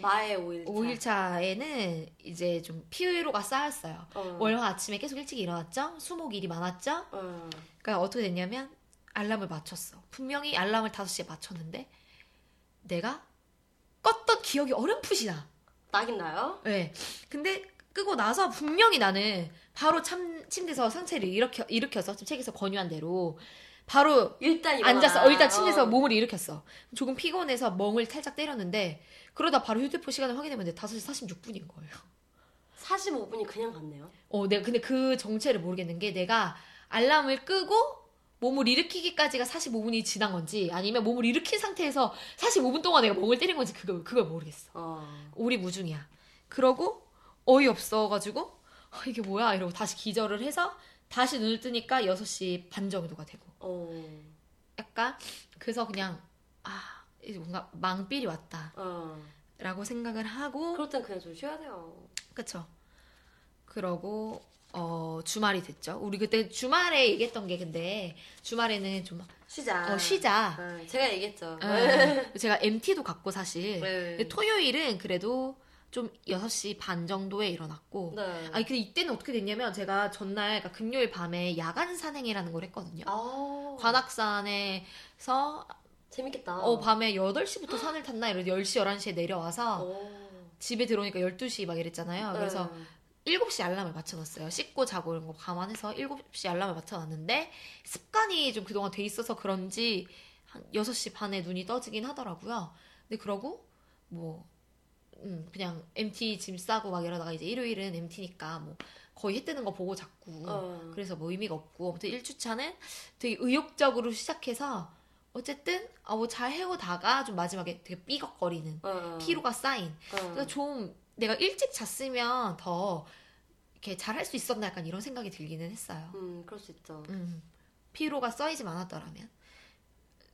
마의 5일차. 5일차에는 이제 좀 피로가 쌓였어요. 어. 월화 아침에 계속 일찍 일어났죠? 수목 일이 많았죠? 어. 그러니까 어떻게 됐냐면 알람을 맞췄어. 분명히 알람을 5시에 맞췄는데 내가 껐던 기억이 어렴풋이 나. 나긴 나요? 네. 근데 끄고 나서 분명히 나는 바로 참, 침대에서 상체를 일으켜, 일으켜서 지금 책에서 권유한 대로 바로 일단 일어나. 앉았어. 어, 일단 침대에서 어. 몸을 일으켰어. 조금 피곤해서 멍을 살짝 때렸는데 그러다 바로 휴대폰 시간을 확인해봤는데 5시 46분인 거예요. 45분이 그냥 갔네요. 어, 내가 근데 그 정체를 모르겠는 게 내가 알람을 끄고 몸을 일으키기까지가 45분이 지난 건지 아니면 몸을 일으킨 상태에서 45분 동안 내가 멍을 때린 건지 그거 그걸 모르겠어. 어. 오리무중이야. 그러고 어이없어 가지고 어, 이게 뭐야 이러고 다시 기절을 해서 다시 눈을 뜨니까 6시 반 정도가 되고 어. 약간 그래서 그냥 아 이제 뭔가 망삘이 왔다 어. 라고 생각을 하고 그럴 땐 그냥 좀 쉬어야 돼요. 그쵸 그러고 어 주말이 됐죠 우리 그때 주말에 얘기했던 게 근데 주말에는 좀 쉬자. 어, 쉬자 어, 제가 얘기했죠. 어, *laughs* 제가 MT도 갔고 사실 네. 토요일은 그래도 좀 6시 반 정도에 일어났고 네. 아니 근데 이때는 어떻게 됐냐면 제가 전날 그러니까 금요일 밤에 야간 산행이라는 걸 했거든요. 아. 관악산에서 재밌겠다. 어 밤에 8시부터 산을 탔나 이러 10시 11시에 내려와서 오. 집에 들어오니까 12시 막 이랬잖아요. 그래서 네. 7시 알람을 맞춰놨어요. 씻고 자고 이런 거 감안해서 7시 알람을 맞춰놨는데 습관이 좀 그동안 돼 있어서 그런지 한 6시 반에 눈이 떠지긴 하더라고요. 근데 그러고 뭐 음, 그냥 MT 짐 싸고 막 이러다가 이제 일요일은 MT니까 뭐 거의 해 뜨는 거 보고 자꾸 어. 그래서 뭐 의미가 없고 아무튼 1주차는 되게 의욕적으로 시작해서 어쨌든 아 뭐 잘 해오다가 좀 마지막에 되게 삐걱거리는 어. 피로가 쌓인 어. 그러니까 좀 내가 일찍 잤으면 더 이렇게 잘 할 수 있었나 약간 이런 생각이 들기는 했어요. 음, 그럴 수 있죠. 음, 피로가 쌓이지 않았더라면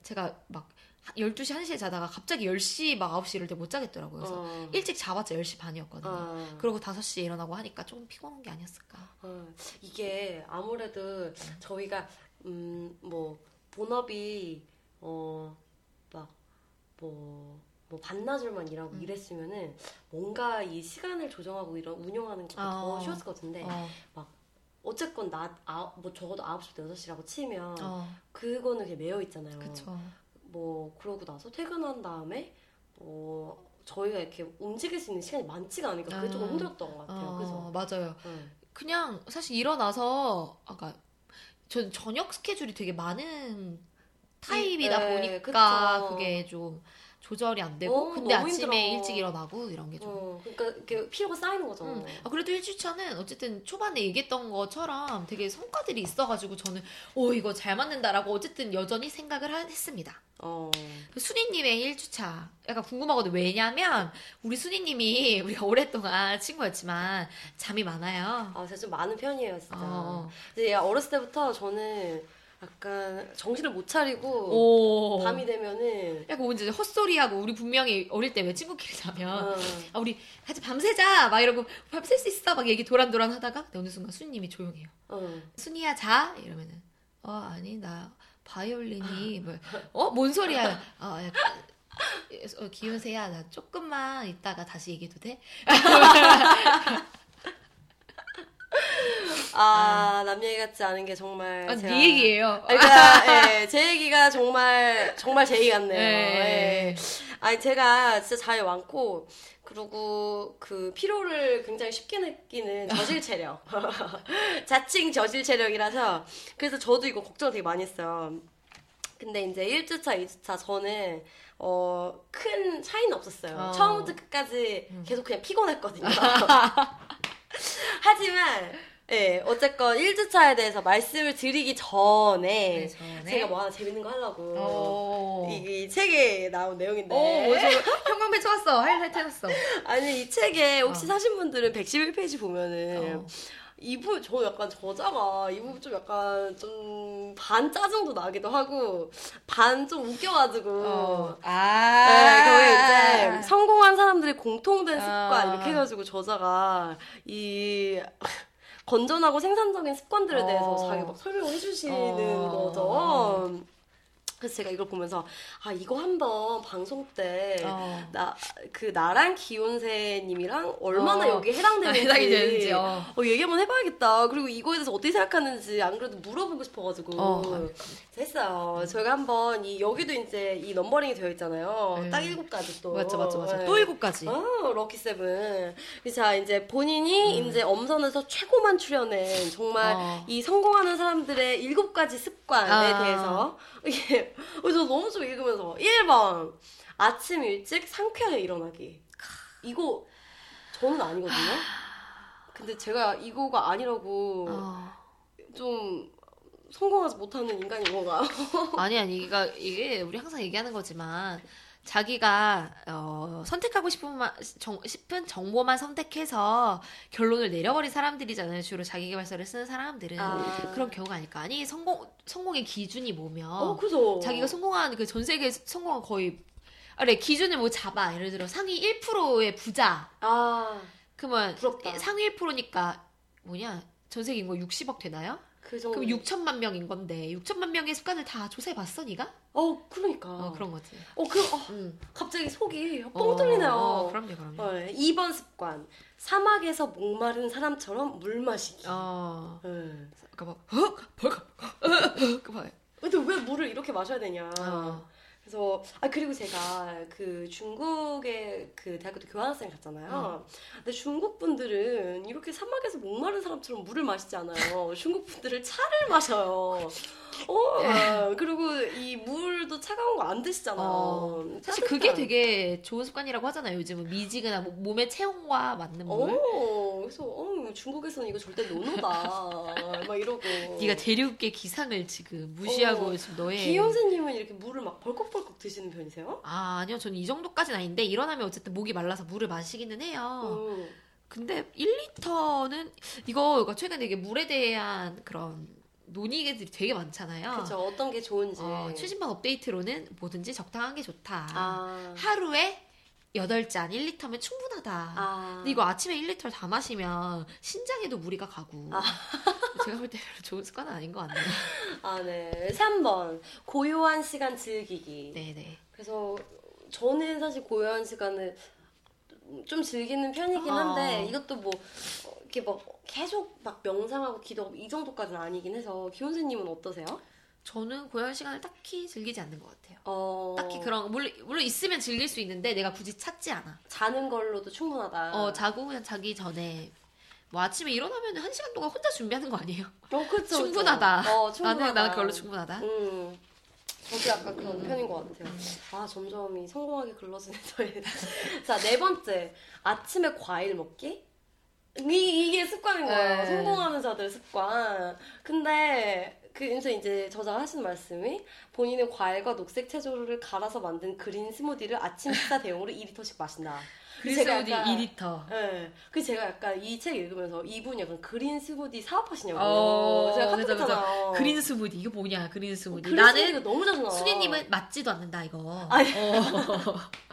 제가 막 12시, 1시에 자다가 갑자기 10시 막 9시 이럴 때 못 자겠더라고요. 그래서 어. 일찍 자봤자 10시 반이었거든요. 어. 그러고 5시에 일어나고 하니까 좀 피곤한 게 아니었을까. 어, 이게 아무래도 저희가 음 뭐 본업이 어 막 뭐 뭐 반나절만 일하고 음. 이랬으면은 뭔가 이 시간을 조정하고 이런 운영하는 게더 어. 쉬웠을 것 같은데 어, 어쨌건 낮, 아, 뭐 적어도 9시부터 6시라고 치면 어, 그거는 그냥 매여 있잖아요. 그쵸. 뭐 그러고 나서 퇴근한 다음에 뭐 저희가 이렇게 움직일 수 있는 시간이 많지가 않으니까 그게 조금 아. 힘들었던 것 같아요. 어, 그래서 맞아요. 네. 그냥 사실 일어나서 아까 전 저녁 스케줄이 되게 많은 타입이다 네, 보니까 그쵸. 그게 좀 조절이 안 되고 어, 근데 아침에 힘들어. 일찍 일어나고 이런 게 좀. 어, 그러니까 피로가 쌓이는 거죠. 음. 아, 그래도 1주차는 어쨌든 초반에 얘기했던 것처럼 되게 성과들이 있어가지고 저는 오 이거 잘 맞는다라고 어쨌든 여전히 생각을 하- 했습니다. 어. 그 순이님의 1주차 약간 궁금하거든요. 왜냐면 우리 순이님이 *laughs* 우리가 오랫동안 친구였지만 잠이 많아요. 아, 제가 좀 많은 편이에요, 진짜. 어. 근데 어렸을 때부터 저는 약간 정신을 못 차리고 오. 밤이 되면은 약간 뭔지 헛소리하고 우리 분명히 어릴 때 왜 친구끼리 자면 어, 아 우리 같이 밤새자 막 이러고 밤샐 수 있어 막 얘기 도란도란 하다가 근데 어느 순간 순이님이 조용해요. 어. 순이야 자 이러면은 어 아니 나 바이올린이 뭐어뭔 소리야 어 약간 어, 기훈세야 나 조금만 있다가 다시 얘기해도 돼? 아, 남 얘기 같지 않은 게 정말. 아, 제가- 네 얘기예요. 아, 그러니까, 예, 제 얘기가 정말, 정말 제 얘기 같네요. 네. 예. 아니, 제가 진짜 잘 많고, 그리고 그 피로를 굉장히 쉽게 느끼는 *laughs* 저질 체력. *laughs* 자칭 저질 체력이라서, 그래서 저도 이거 걱정을 되게 많이 했어요. 근데 이제 1주차, 2주차 저는, 어, 큰 차이는 없었어요. 어. 처음부터 끝까지 계속 그냥 피곤했거든요. *laughs* 하지만, 예, 어쨌건 1주차에 대해서 말씀을 드리기 전에, 네, 전에. 제가 뭐 하나 재밌는 거 하려고. 오. 이, 이 책에 나온 내용인데. 오? 형광펜 쳐왔어. 하이라이트 해놨어. 아니, 이 책에 혹시 어. 사신 분들은 111페이지 보면은, 어. 이 부분, 저 약간 저자가 이 부분 좀 약간 좀 반 짜증도 나기도 하고, 반 좀 웃겨가지고. 어. 네, 아. 그게 이제 성공한 사람들의 공통된 습관 아. 이렇게 해가지고 저자가 이 건전하고 생산적인 습관들에 대해서 어. 자기 막 설명을 해주시는 어. 거죠. 그래서 제가 이걸 보면서 아 이거 한번 방송 때 어. 나그 나랑 기혼세님이랑 얼마나 어. 여기 해당되는지, 해당이 되는지, 어. 어, 얘기 한번 해봐야겠다. 그리고 이거에 대해서 어떻게 생각하는지 안 그래도 물어보고 싶어가지고 어. 했어요. 저희가 한번 이 여기도 이제 이 넘버링이 되어 있잖아요. 네. 딱 일곱 가지 또. 맞죠, 맞죠, 맞죠. 네. 또 일곱 가지. 아, 럭키 세븐. 자, 이제 본인이 이제 엄선에서 최고만 출연한 정말 어. 이 성공하는 사람들의 일곱 가지 습관에 아. 대해서 이게 *laughs* 어, 저 너무 좀 읽으면서 1번 아침 일찍 상쾌하게 일어나기. 이거 저는 아니거든요. 근데 제가 이거가 아니라고 어. 좀 성공하지 못하는 인간인 건가요? 아니 아니 이가 이게 우리 항상 얘기하는 거지만 자기가 어, 선택하고 싶은 마, 정, 싶은 정보만 선택해서 결론을 내려버린 사람들이잖아요. 주로 자기계발서를 쓰는 사람들은 아. 그런 경우가 아닐까. 아니 성공 성공의 기준이 뭐면 어, 그죠. 자기가 성공한 그 전 세계 성공한 거의 아래 기준을 뭐 잡아 예를 들어 상위 1%의 부자 아, 그러면 부럽다. 상위 1%니까 뭐냐 전 세계 인구 60억 되나요? 그 정도. 그럼 6천만 명인 건데 6천만 명의 습관을 다 조사해 봤어 네가? 어, 그러니까. 어 그런 거지. 어, 그, 어, 응. 갑자기 속이 뻥 뚫리네요. 어, 그럼요, 그럼요. 어, 2번 습관. 사막에서 목마른 사람처럼 물 마시기. 어. 네. 그러니까 막 어? 벌컥. 그 막. 근데 왜 물을 이렇게 마셔야 되냐. 어. 그래서, 아, 그리고 제가 그 중국에 그 대학교 때 교환학생 갔잖아요. 근데 중국 분들은 이렇게 사막에서 목마른 사람처럼 물을 마시지 않아요. 중국 분들은 차를 마셔요. 어, 그리고 이 물도 차가운 거 안 드시잖아요. 어. 사실 그게 따뜻한. 되게 좋은 습관이라고 하잖아요. 요즘은 미지근한 뭐- 몸의 체온과 맞는 물. 어, 그래서 어, 중국에서는 이거 절대 노노다. *laughs* 막 이러고. 네가 대륙의 기상을 지금 무시하고 어. 지금 너의 기현세님은 이렇게 물을 막 벌컥벌컥 드시는 편이세요? 아 아니요 저는 이 정도까지는 아닌데 일어나면 어쨌든 목이 말라서 물을 마시기는 해요. 음. 근데 1리터는 이거 최근에 이게 물에 대한 그런 논의들이 되게 많잖아요. 그쵸. 어떤 게 좋은지. 어, 최신版업데이트로는 뭐든지 적당한 게 좋다. 아. 하루에 8잔 1리터면 충분하다. 아. 근데 이거 아침에 1리터를 다 마시면 신장에도 무리가 가고. *laughs* 제가 볼 때 좋은 습관은 아닌 것 같네요. 아, 네. 3번. 고요한 시간 즐기기. 네네. 그래서 저는 사실 고요한 시간을 좀 즐기는 편이긴 어. 한데 이것도 뭐 어, 이렇게 뭐 계속 막 명상하고 기도하고 이 정도까지는 아니긴 해서 기혼세님은 어떠세요? 저는 고열 시간을 딱히 즐기지 않는 것 같아요. 어, 딱히 그런 물론 물론 있으면 즐길 수 있는데 내가 굳이 찾지 않아. 자는 걸로도 충분하다. 어 자고 그냥 자기 전에 뭐 아침에 일어나면 한 시간 동안 혼자 준비하는 거 아니에요? 어, 그쵸, 충분하다. 어, 충분하다. 나는 나는 그걸로 충분하다. 음. 저도 약간 그런 편인 것 같아요. 아, 점점 이 성공하게 글러지는 *laughs* 저의. *laughs* 자, 네 번째. 아침에 과일 먹기? 이, 이게 습관인 거예요. 네. 성공하는 자들 습관. 근데, 그, 이제 이제 저자가 하신 말씀이 본인은 과일과 녹색 채소를 갈아서 만든 그린 스무디를 아침 식사 *laughs* 대용으로 2리터씩 마신다. 그린 제가 스무디 약간- 2리터. 네. 그 제가 약간 이 책 읽으면서 이분이 약간 그린 스무디 사업하시냐고. 어, 제가 그죠. 카톡 했잖아요. 그린 스무디 이거 뭐냐? 그린 스무디. 그린 나는 너무 자주 나와. 수리님은 맞지도 않는다 이거. 아니. 어. *laughs*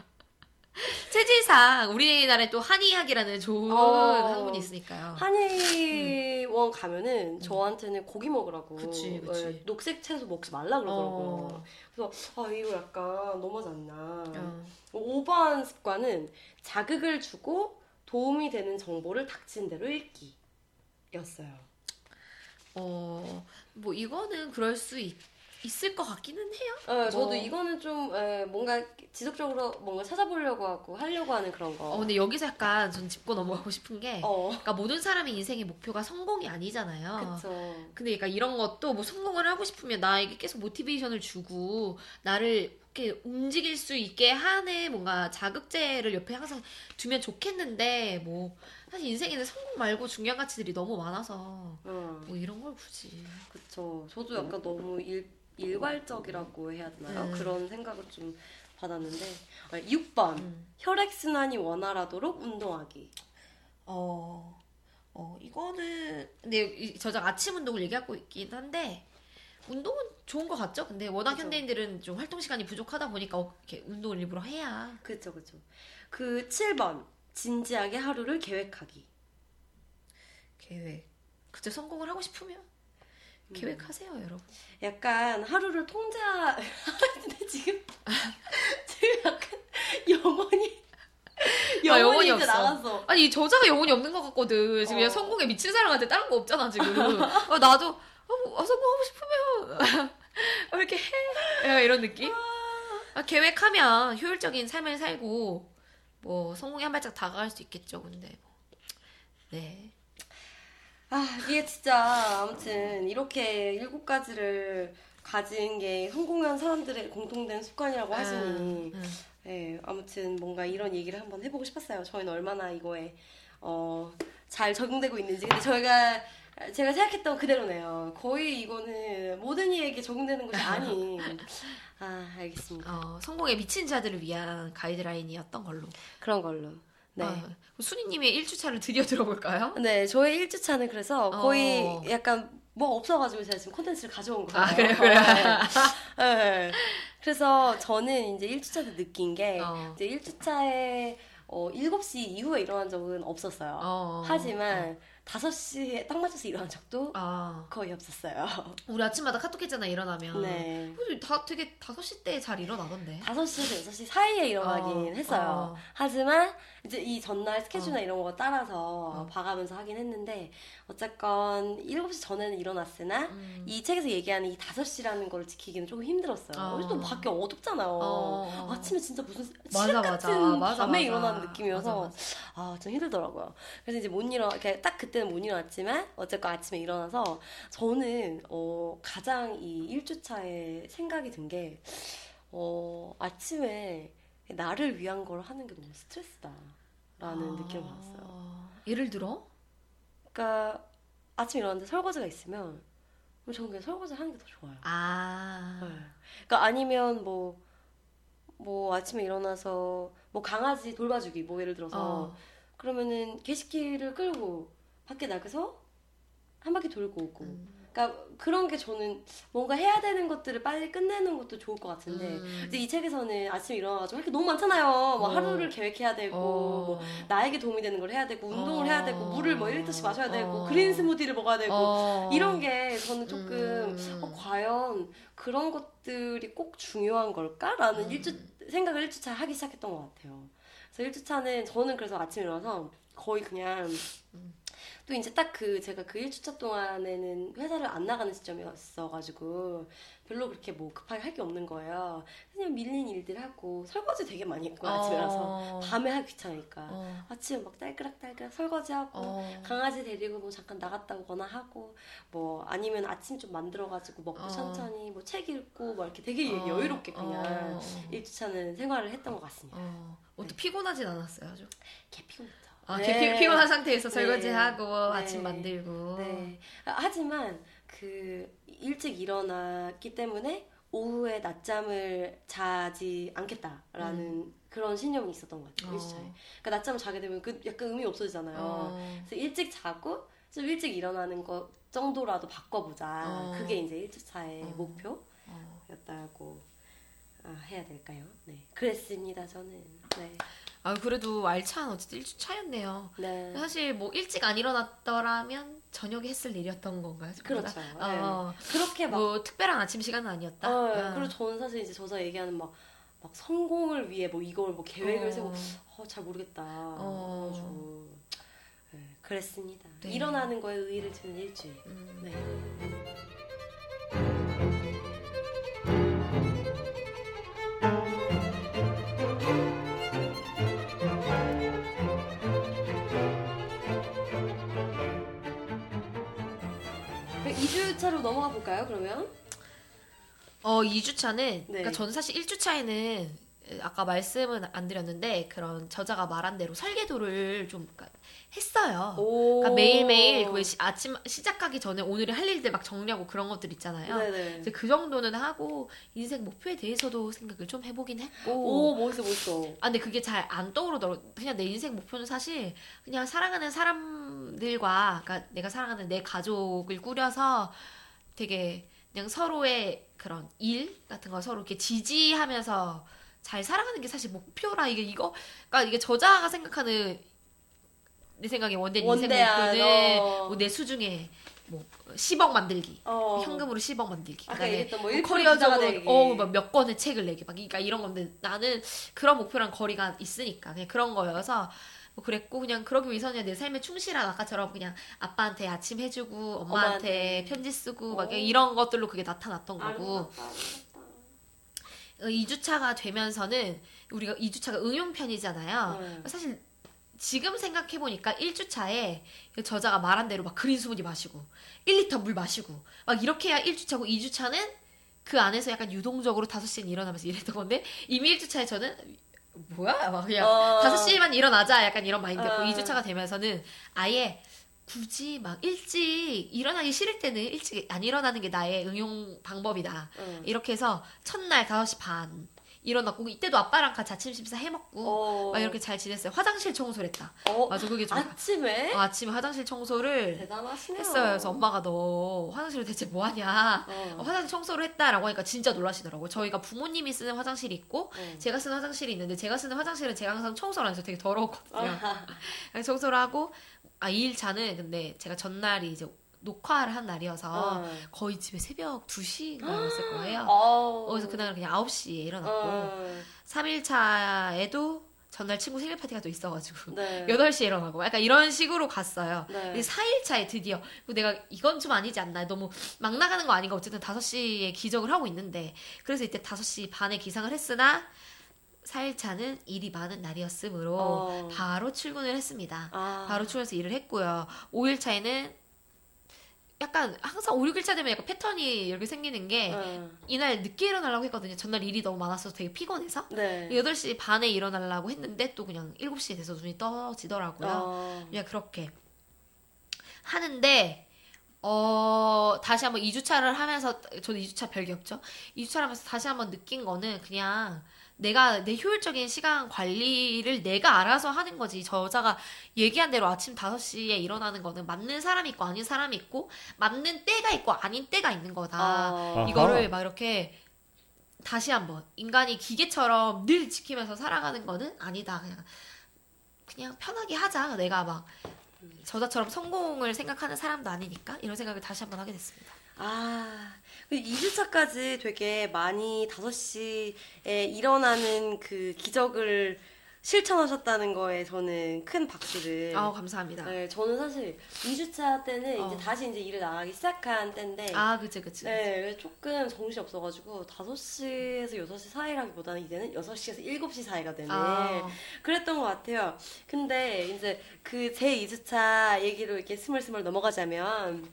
체질상 우리나라에 또 한의학이라는 좋은 어. 학문이 있으니까요. 한의원 가면은 저한테는 고기 먹으라고 그치, 그치. 예, 녹색 채소 먹지 말라 그러더라고요. 어. 그래서 아 이거 약간 너무하지 않나. 어. 5번 습관은 자극을 주고 도움이 되는 정보를 닥친 대로 읽기였어요. 어, 뭐 이거는 그럴 수 있, 있을 것 같기는 해요. 예, 저도 뭐. 이거는 좀 예, 뭔가 지속적으로 뭔가 찾아보려고 하고 하려고 하는 그런 거. 어, 근데 여기서 약간 전 짚고 넘어가고 싶은 게, 어, 그러니까 모든 사람의 인생의 목표가 성공이 아니잖아요. 그쵸. 근데 그러니까 이런 것도 뭐 성공을 하고 싶으면 나에게 계속 모티베이션을 주고 나를 이렇게 움직일 수 있게 하는 뭔가 자극제를 옆에 항상 두면 좋겠는데 뭐 사실 인생에는 성공 말고 중요한 가치들이 너무 많아서 어. 뭐 이런 걸 굳이 그쵸. 저도 약간 너무 일, 일괄적이라고 해야 되나요? 음. 그런 생각을 좀 받았는데. 아, 6번. 음. 혈액순환이 원활하도록 운동하기. 어, 어, 이거는, 근데 이 저장 아침 운동을 얘기하고 있긴 한데, 운동은 좋은 것 같죠? 근데 워낙 그죠. 현대인들은 좀 활동 시간이 부족하다 보니까 어, 이렇게 운동을 일부러 해야. 그쵸, 그쵸. 그 7번. 진지하게 하루를 계획하기. 계획. 그쵸, 성공을 하고 싶으면 계획하세요, 여러분. 약간 하루를 통제하, 근데 지금, *laughs* 지금 약간 영혼이, 영혼이, 아, 영혼이 이제 없어. 나갔어. 아니, 이 저자가 영혼이 없는 것 같거든. 지금 어. 그냥 성공에 미친 사람한테 다른 거 없잖아, 지금. *laughs* 아, 나도, 아, 뭐, 아, 성공하고 싶으면, *laughs* 아, 이렇게 해. 야, 이런 느낌? 아, 계획하면 효율적인 삶을 살고, 뭐, 성공에 한 발짝 다가갈 수 있겠죠, 근데. 뭐. 네. 아, 이게 진짜 아무튼 이렇게 일곱 가지를 가진 게 성공한 사람들의 공통된 습관이라고 하시니 음, 음. 네, 아무튼 뭔가 이런 얘기를 한번 해보고 싶었어요. 저희는 얼마나 이거에 어, 잘 적용되고 있는지. 근데 저희가 제가 생각했던 그대로네요. 거의 이거는 모든 이에게 적용되는 것이 아닌. *laughs* 아, 알겠습니다. 어, 성공에 미친 자들을 위한 가이드라인이었던 걸로. 그런 걸로. 네. 아, 수니님의 1주차를 드디어 들어볼까요? 네, 저의 1주차는 그래서 거의 어. 약간 뭐 없어가지고 제가 지금 콘텐츠를 가져온 거예요. 아, 그래요, 그래요. 네. 네. 그래서 저는 이제 1주차 때 느낀 게 어. 이제 1주차에 어, 7시 이후에 일어난 적은 없었어요. 어. 하지만 5시에 딱 맞춰서 일어난 적도 아, 거의 없었어요. *laughs* 우리 아침마다 카톡 했잖아, 일어나면. 네. 다 되게 5시 때 잘 일어나던데. 5시에서 6시 사이에 일어나긴 어, 했어요. 어. 하지만 이제 이 전날 스케줄이나 이런 거 따라서 어. 봐가면서 하긴 했는데 어쨌건 7시 전에는 일어났으나 음. 이 책에서 얘기하는 이 5시라는 걸 지키기는 조금 힘들었어요. 어. 요즘 또 밖에 어둡잖아요. 어. 아침에 진짜 무슨 맞아. 같은 맞아, 밤에. 일어나는 느낌이어서 맞아, 아, 좀 힘들더라고요. 그래서 이제 못 일어, 이렇게 딱 그때는 못 일어났지만 어쨌건 아침에 일어나서 저는 어, 가장 이 1주차에 생각이 든 게 어, 아침에 나를 위한 걸 하는 게 너무 스트레스다. 라는 느낌을 받았어요. 아, 예를 들어? 그러니까 아침에 일어났는데 설거지가 있으면 저는 그냥 설거지 하는 게 더 좋아요. 아. 네. 그러니까 아니면 뭐, 뭐 아침에 일어나서 뭐 강아지 돌봐주기 뭐 예를 들어서 어. 그러면은 개시키를 끌고 밖에 나가서 한 바퀴 돌고 오고 음. 그러니까 그런 게 저는 뭔가 해야 되는 것들을 빨리 끝내는 것도 좋을 것 같은데 음. 이제 이 책에서는 아침에 일어나가지고 할 게 너무 많잖아요 뭐 어. 하루를 계획해야 되고 뭐 어. 나에게 도움이 되는 걸 해야 되고 운동을 어. 해야 되고 물을 뭐 1리터씩 마셔야 되고 어. 그린 스무디를 먹어야 되고 어. 이런 게 저는 조금 음. 어, 과연 그런 것들이 꼭 중요한 걸까라는 음. 일주 생각을 일주차 하기 시작했던 것 같아요. 그래서 1주차는 저는 그래서 아침에 일어나서 거의 그냥 또 이제 딱 그 제가 그 1주차 동안에는 회사를 안 나가는 시점이었어가지고 별로 그렇게 뭐 급하게 할 게 없는 거예요. 그냥 밀린 일들 하고 설거지 되게 많이 했고 아침에 어. 밤에 하기 귀찮으니까 어. 아침에 막 딸그락딸그락 설거지하고 어. 강아지 데리고 뭐 잠깐 나갔다 오거나 하고 뭐 아니면 아침 좀 만들어가지고 먹고 어. 천천히 뭐 책 읽고 뭐 이렇게 되게 어. 여유롭게 그냥 어. 일주차는 생활을 했던 것 같습니다. 어. 어또 피곤하진 않았어요, 아주. 개 피곤했죠. 아, 네. 피, 피곤한 상태에서 네. 설거지하고 네. 아침 만들고. 네. 아, 하지만 그 일찍 일어났기 때문에 오후에 낮잠을 자지 않겠다라는 그런 신념이 있었던 것 같아요. 음. 어. 일주차에. 그러니까 낮잠을 자게 되면 그 약간 의미 없어지잖아요. 어. 그래서 일찍 자고 좀 일찍 일어나는 것 정도라도 바꿔보자. 어. 그게 이제 1주차의 어. 목표였다고 아, 해야 될까요? 네. 그랬습니다, 저는. 네. 아, 그래도 알찬 어쨌든 일주 차였네요. 네. 사실 뭐 일찍 안 일어났더라면 저녁에 했을 일이었던 건가요? 그렇죠. 다? 네. 어, 그렇게 막. 뭐 특별한 아침 시간은 아니었다. 어, 아. 그리고 저는 사실 이제 저자 얘기하는 막, 막 성공을 위해 뭐 이걸 뭐 계획을 어. 세우고 어, 잘 모르겠다. 어. 그래가지고 네, 그랬습니다. 네. 일어나는 거에 의의를 두는 일주일. 음. 네. 2주차로 넘어가 볼까요, 그러면? 어, 2주차는 네. 그러니까 저는 사실 1주차에는 아까 말씀은 안 드렸는데 그런 저자가 말한 대로 설계도를 좀 그러니까 했어요. 오. 그러니까 매일매일 그 시- 아침 시작하기 전에 오늘의 할 일들 막 정리하고 그런 것들 있잖아요. 네네. 이제 그 정도는 하고 인생 목표에 대해서도 생각을 좀 해보긴 했고. 오, 멋있어, 멋있어. 아 근데 그게 잘 안 떠오르더라고. 그냥 내 인생 목표는 사실 그냥 사랑하는 사람들과 그러니까 내가 사랑하는 내 가족을 꾸려서 되게 그냥 서로의 그런 일 같은 거 서로 이렇게 지지하면서 잘 살아가는 게 사실 목표라 이게 이거 그러니까 이게 저자가 생각하는 내 생각에 원된 인생 원대한, 목표는 어. 뭐내 수중에 뭐 10억 만들기 어. 현금으로 10억 만들기 그다음에 뭐뭐1% 커리어적으로. 어몇 권의 책을 내기 막 그러니까 이런 건데 나는 그런 목표랑 거리가 있으니까 그냥 그런 거여서 뭐 그랬고 그냥 그러기 위해서는 내 삶에 충실한 아까처럼 그냥 아빠한테 아침 해주고 엄마한테, 엄마한테. 편지 쓰고 막 어. 이런 것들로 그게 나타났던 거고 아름답다. 2주차가 되면서는 우리가 2주차가 응용편이잖아요. 네. 사실 지금 생각해 보니까 1주차에 그 저자가 말한 대로 막 그린 스무디 마시고 1리터 물 마시고 막 이렇게 해야 1주차고 2주차는 그 안에서 약간 유동적으로 5시에 일어나면서 일했던 건데 이미 1주차에 저는 뭐야 막 그냥 어. 5시에만 일어나자 약간 이런 마인드였고 어. 2주차가 되면서는 아예 굳이 막 일찍 일어나기 싫을 때는 일찍 안 일어나는 게 나의 응용 방법이다. 응. 이렇게 해서 첫날 5시 반 일어났고 이때도 아빠랑 같이 아침 식사 해 먹고 어. 막 이렇게 잘 지냈어요. 화장실 청소를 했다. 어. 맞아 그게 좀 아침에 아, 아침에 화장실 청소를 대단하시네요. 했어요. 그래서 엄마가 너 화장실을 대체 뭐 하냐? 어. 어, 화장실 청소를 했다라고 하니까 진짜 놀라시더라고요. 저희가 부모님이 쓰는 화장실이 있고 어. 제가 쓰는 화장실이 있는데 제가 쓰는 화장실은 제가 항상 청소를 안 해서 되게 더러웠거든요. 아, 청소를 하고 아 2일차는 근데 제가 전날이 이제 녹화를 한 날이어서 어. 거의 집에 새벽 2시였을 거예요. 어. 그래서 그날 그냥 9시에 일어났고 어. 3일차에도 전날 친구 생일 파티가 또 있어가지고 네. 8시에 일어나고 약간 이런 식으로 갔어요. 네. 근데 4일차에 드디어 그리고 내가 이건 좀 아니지 않나 너무 막 나가는 거 아닌가 어쨌든 5시에 기적을 하고 있는데 그래서 이때 5시 반에 기상을 했으나 4일차는 일이 많은 날이었으므로 어. 바로 출근을 했습니다. 아. 바로 출근해서 일을 했고요. 5일차에는 약간 항상 5, 6일차 되면 약간 패턴이 이렇게 생기는 게 어. 이날 늦게 일어나려고 했거든요. 전날 일이 너무 많아서 되게 피곤해서. 네. 8시 반에 일어나려고 했는데 또 그냥 7시에 돼서 눈이 떠지더라고요. 어. 그냥 그렇게 하는데 어 다시 한번 2주차를 하면서 저도 2주차 별게 없죠. 2주차를 하면서 다시 한번 느낀 거는 그냥 내가 내 효율적인 시간 관리를 내가 알아서 하는 거지. 저자가 얘기한 대로 아침 5시에 일어나는 거는 맞는 사람이 있고 아닌 사람이 있고 맞는 때가 있고 아닌 때가 있는 거다. 어. 아. 이거를 막 이렇게 다시 한번 인간이 기계처럼 늘 지키면서 살아가는 거는 아니다. 그냥 그냥 편하게 하자. 내가 막 저자처럼 성공을 생각하는 사람도 아니니까 이런 생각을 다시 한번 하게 됐습니다. 아, 2주차까지 되게 많이 5시에 일어나는 그 기적을 실천하셨다는 거에 저는 큰 박수를. 아 감사합니다. 네, 저는 사실 2주차 때는 어. 이제 다시 이제 일을 나가기 시작한 때인데. 아 그치 그치. 네, 조금 정신이 없어가지고 5시에서 6시 사이라기보다는 이제는 6시에서 7시 사이가 되네. 아, 그랬던 것 같아요. 근데 이제 그 제 2주차 얘기로 이렇게 스물스물 넘어가자면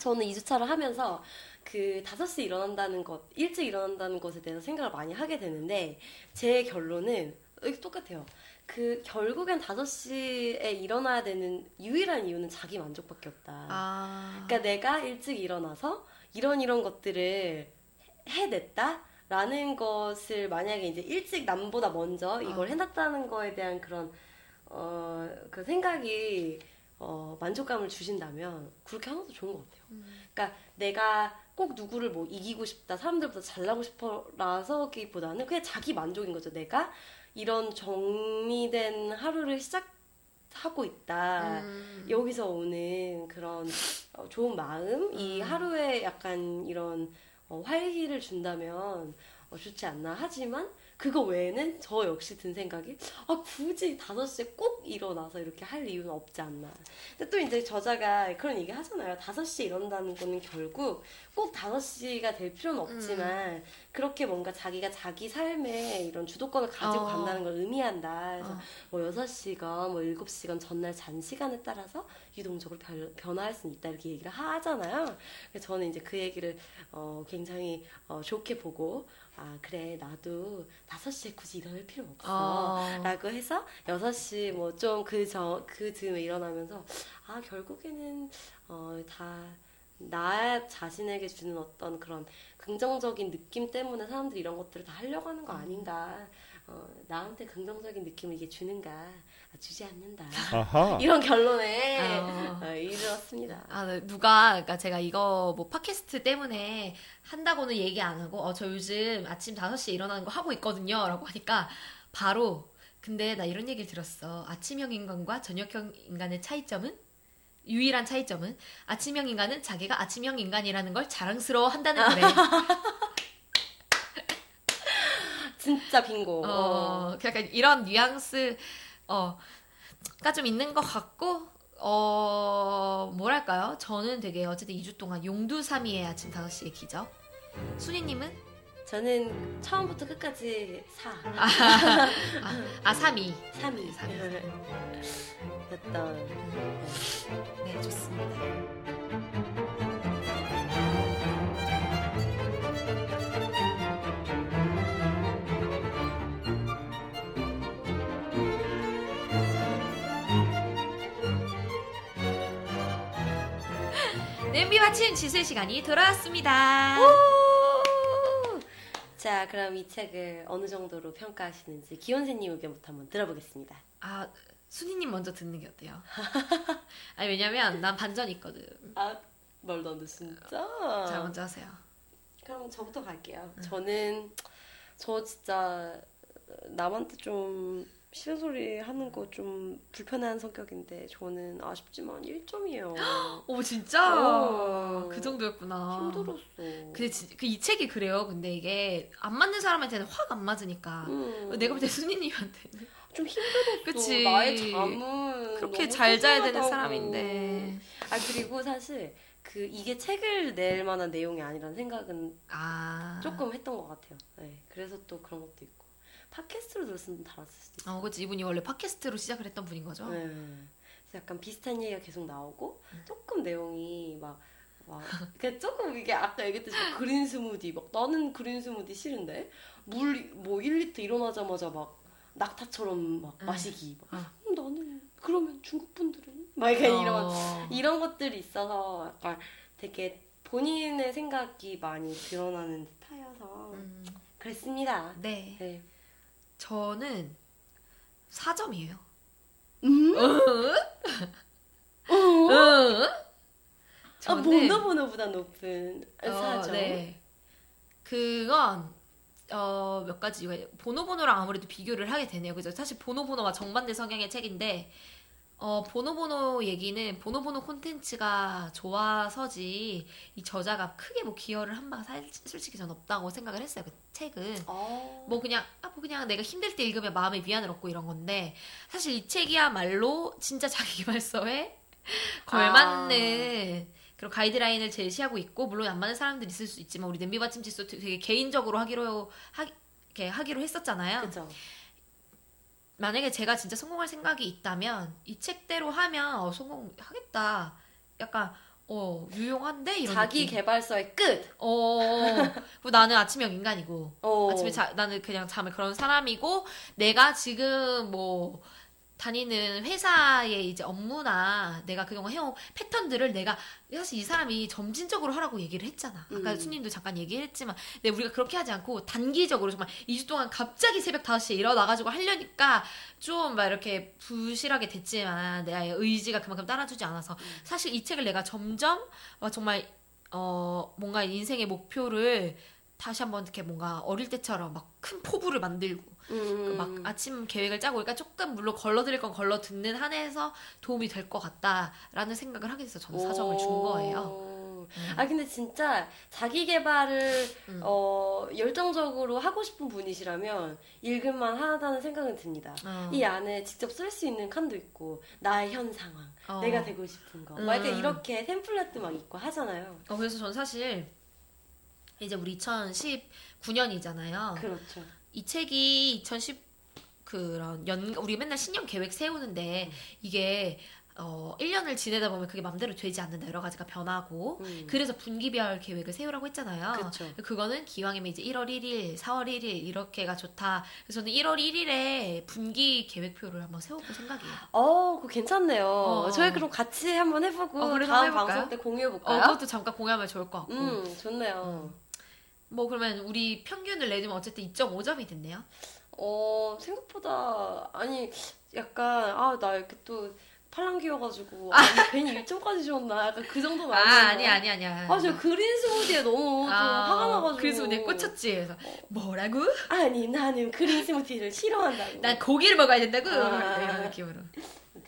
저는 2주차를 하면서 그 5시 일어난다는 것, 일찍 일어난다는 것에 대해서 생각을 많이 하게 되는데 제 결론은 똑같아요. 그 결국엔 5시에 일어나야 되는 유일한 이유는 자기 만족밖에 없다. 아. 그러니까 내가 일찍 일어나서 이런 이런 것들을 해냈다 라는 것을 만약에 이제 일찍 남보다 먼저 이걸 어. 해놨다는 거에 대한 그런 어 그 생각이 어 만족감을 주신다면 그렇게 하는 것도 좋은 것 같아요. 음. 그러니까 내가 꼭 누구를 뭐 이기고 싶다, 사람들보다 잘나고 싶어라서기보다는 그냥 자기 만족인 거죠. 내가 이런 정리된 하루를 시작하고 있다. 음. 여기서 오는 그런 어, 좋은 마음, 이 음. 하루에 약간 이런 어, 활기를 준다면 어, 좋지 않나. 하지만 그거 외에는 저 역시 든 생각이 아 굳이 5시에 꼭 일어나서 이렇게 할 이유는 없지 않나. 근데 또 이제 저자가 그런 얘기 하잖아요. 5시에 일어난다는 거는 결국 꼭 5시가 될 필요는 없지만 그렇게 뭔가 자기가 자기 삶에 이런 주도권을 가지고 어. 간다는 걸 의미한다. 그래서 어. 뭐 6시간, 뭐 7시간 전날 잔 시간에 따라서 유동적으로 변, 변화할 수는 있다 이렇게 얘기를 하잖아요. 그래서 저는 이제 그 얘기를 어, 굉장히 어, 좋게 보고 아 그래 나도 5시에 굳이 일어날 필요 없어. 어. 라고 해서 6시 뭐 좀 그 저 그 즈음에 일어나면서 아 결국에는 어다 나 자신에게 주는 어떤 그런 긍정적인 느낌 때문에 사람들이 이런 것들을 다 하려고 하는 거 아닌가 어 나한테 긍정적인 느낌을 이게 주는가 아, 주지 않는다 아하. *laughs* 이런 결론에 어. 어, 이르렀습니다 아, 네. 누가, 그러니까 제가 이거 뭐 팟캐스트 때문에 한다고는 얘기 안 하고, 어, 저 요즘 아침 5시에 일어나는 거 하고 있거든요. 라고 하니까, 바로, 근데 나 이런 얘기를 들었어. 아침형 인간과 저녁형 인간의 차이점은? 유일한 차이점은 아침형 인간은 자기가 아침형 인간이라는 걸 자랑스러워 한다는 거래. *laughs* 진짜 빙고 어, 약간 이런 뉘앙스, 어, 가 좀 있는 것 같고, 어, 뭐랄까요? 저는 되게 어쨌든 2주 동안 용두삼이의 아침 5시에 기적. 순이님은? 저는 처음부터 끝까지 4 아, 아 3위. 3위 삼 위. 였던 네, 좋습니다. 냄비 받침 지수의 시간이 돌아왔습니다. 자, 그럼 이 책을 어느 정도로 평가하시는지 기원세님 의견부터 한번 들어보겠습니다. 아, 순이님 먼저 듣는 게 어때요? *laughs* 아니, 왜냐면 난 반전이 있거든. 아, 말도 안 돼, 진짜? 자, 먼저 하세요. 그럼 저부터 갈게요. 저는, 저 진짜 남한테 좀 싫은 소리 하는 거 좀 불편해하는 성격인데, 저는 아쉽지만 1점이에요. *gasps* 오, 진짜? 어. 그 정도였구나. 힘들었어. 근데 그 이 책이 그래요. 근데 이게 안 맞는 사람한테는 확 안 맞으니까. 음, 내가 볼때 순이님한테는 좀 힘들었어. 그치. 나의 잠은 그렇게 잘 자야 되는. 사람인데. 아 그리고 사실 그 이게 책을 낼 만한 내용이 아니라는 생각은 아. 조금 했던 것 같아요. 네, 그래서 또 그런 것도 있고 팟캐스트로 들었으면 달았을 수도 있어요. 어, 그치. 이분이 원래 팟캐스트로 시작을 했던 분인 거죠? 네. 그래서 약간 비슷한 얘기가 계속 나오고 조금 내용이 막. 막, 그 조금 이게 아까 얘기했듯이 막 그린 스무디 막 나는 그린 스무디 싫은데 물 뭐 1리터 일어나자마자 막 낙타처럼 막 응. 마시기 막, 어. 음, 나는 그러면 중국 분들은 막 이런 어. 이런 것들이 있어서 약간 되게 본인의 생각이 많이 드러나는 듯하여서 음, 그랬습니다. 네. 네. 저는 4점이에요. 음? 어? 아, 저는 모노보노보다 높은 어, 사죠. 네. 그건 어, 몇 가지 이유가 보노보노랑 아무래도 비교를 하게 되네요. 그죠? 사실 보노보노가 정반대 성향의 책인데 어, 보노보노 얘기는 보노보노 콘텐츠가 좋아서지 이 저자가 크게 뭐 기여를 한 바가 살- 솔직히 전 없다고 생각을 했어요. 그 책은. 어. 뭐 그냥 아 뭐 그냥 내가 힘들 때 읽으면 마음의 위안을 얻고 이런 건데 사실 이 책이야말로 진짜 자기계발서에 *laughs* 걸맞는 그런 가이드라인을 제시하고 있고 물론 안 맞는 사람들이 있을 수 있지만 우리 냄비 받침지수 되게 개인적으로 하기로 하, 이렇게 하기로 했었잖아요. 그죠. 만약에 제가 진짜 성공할 생각이 있다면 이 책대로 하면 어, 성공하겠다. 약간 어 유용한데 이런 자기 느낌. 개발서의 끝. 어 그리고 나는 아침형 인간이고 어. 아침에 자, 나는 그냥 잠을 그런 사람이고 내가 지금 뭐 다니는 회사의 이제 업무나 내가 그동안 해온 패턴들을 내가 사실 이 사람이 점진적으로 하라고 얘기를 했잖아. 아까 음. 수님도 잠깐 얘기했지만 근데 우리가 그렇게 하지 않고 단기적으로 정말 2주 동안 갑자기 새벽 5시에 일어나가지고 하려니까 좀 막 이렇게 부실하게 됐지만 내 의지가 그만큼 따라주지 않아서 사실 이 책을 내가 점점 어, 정말 어 뭔가 인생의 목표를 다시 한번 이렇게 뭔가 어릴 때처럼 막 큰 포부를 만들고 음. 그막 아침 계획을 짜고 그러니까 조금 물론 걸러드릴 건 걸러 듣는 한에서 도움이 될 것 같다라는 생각을 하게 돼서 저는 사정을 준 거예요. 오. 아 근데 진짜 자기 개발을 음. 어, 열정적으로 하고 싶은 분이시라면 읽을만 하다는 생각은 듭니다. 어. 이 안에 직접 쓸 수 있는 칸도 있고 나의 현 상황, 어. 내가 되고 싶은 거, 음. 막 이렇게 템플릿도 막 있고 하잖아요. 어, 그래서 전 사실 이제 우리 2019년이잖아요. 그렇죠. 이 책이 2010 그런 연 우리 맨날 신년 계획 세우는데 이게 어 1년을 지내다 보면 그게 맘대로 되지 않는다 여러 가지가 변하고 음. 그래서 분기별 계획을 세우라고 했잖아요. 그렇죠. 그거는 기왕이면 이제 1월 1일, 4월 1일 이렇게가 좋다. 그래서 저는 1월 1일에 분기 계획표를 한번 세워볼 생각이에요. 어, 그거 괜찮네요. 어. 저희 그럼 같이 한번 해보고 어, 다음 해볼까요? 방송 때 어, 공유해볼까요? 그것도 잠깐 공유하면 좋을 것 같고. 음, 좋네요. 뭐 그러면 우리 평균을 내주면 어쨌든 2.5점이 됐네요. 어, 생각보다, 아니, 약간, 아, 나 이렇게 또 팔랑귀여가지고, 아. 아니, 괜히 1점까지 줬나? 약간 그 정도는 아니에요. 아니 아니 아니야. 아, 저 그린 스무디에 너무 좀 화가 나가지고. 그래서 내가 꽂혔지. 그래서 뭐라고? 아니, 나는 그린 스무디를 싫어한다고. 난 고기를 먹어야 된다고. 아. 이런 느낌으로.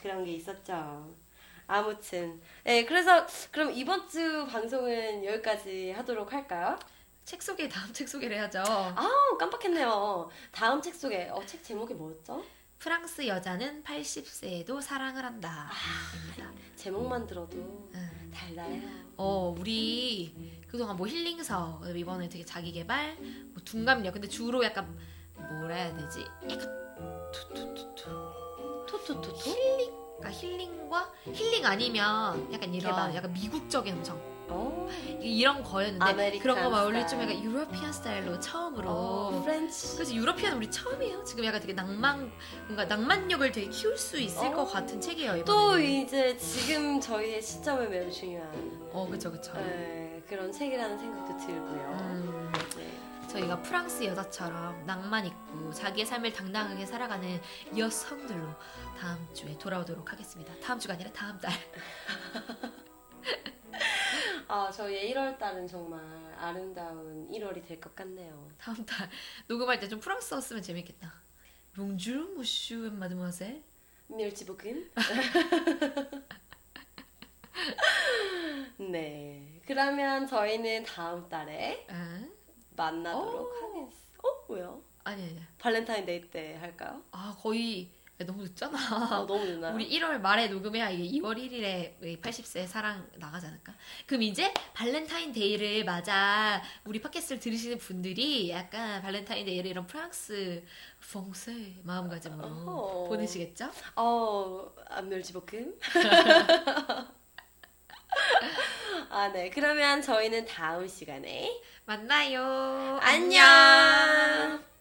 그런 게 있었죠. 아무튼. 네, 그래서 그럼 이번 주 방송은 여기까지 하도록 할까요? 책 소개 다음 책 소개를 해야죠. 아우, 깜빡했네요. 다음 책 소개. 어, 책 제목이 뭐였죠? 프랑스 여자는 80세에도 사랑을 한다. 입니다. 제목만 들어도 음. 달달해요. 어, 우리 그동안 뭐 힐링서, 이번에 되게 자기 개발, 뭐 둔감력. 근데 주로 약간 뭐라 해야 되지? 약간 투투투투. 토토토토? 힐링? 그러니까 힐링과 힐링 아니면 약간 이런 계발. 약간 미국적인 음성 어, 이런 거였는데 American 그런 거만 우리 좀. 약간 European 스타일로 처음으로 어, French. 그래서 European 우리 처음이에요. 지금 약간 되게 낭만 뭔가 낭만력을 되게 키울 수 있을 어. 것 같은 책이에요. 또 이번에는. 이제 지금 저희의 시점에 매우 중요한 어 그쵸 그쵸. 네, 그런 책이라는 생각도 들고요. 음, 네. 저희가 프랑스 여자처럼 낭만 있고 자기의 삶을 당당하게 살아가는 여성들로 다음 주에 돌아오도록 하겠습니다. 다음 주가 아니라 다음 달. *laughs* 아, 저희의 1월 달은 정말 아름다운 1월이 될 것 같네요. 다음 달 녹음할 때 좀 프랑스어 쓰면 재밌겠다. 롱주 모슈 마드모아셀. 멸치볶음. *laughs* 네. 그러면 저희는 다음 달에 아, 만나도록 오. 하겠습니다. 어? 왜요? 아니 아니. 발렌타인데이 때 할까요? 아 거의 야, 너무 늦잖아. 아, 너무 늦나요? 우리 1월 말에 녹음해야 이게 2월 1일에 80세 사랑 나가지 않을까? 그럼 이제 발렌타인데이를 맞아 우리 팟캐스트를 들으시는 분들이 약간 발렌타인데이를 이런 프랑스 퐁세 마음가짐으로 어허. 보내시겠죠? 어, 안 멸치볶음. *laughs* 아, 네. 그러면 저희는 다음 시간에 만나요. 안녕!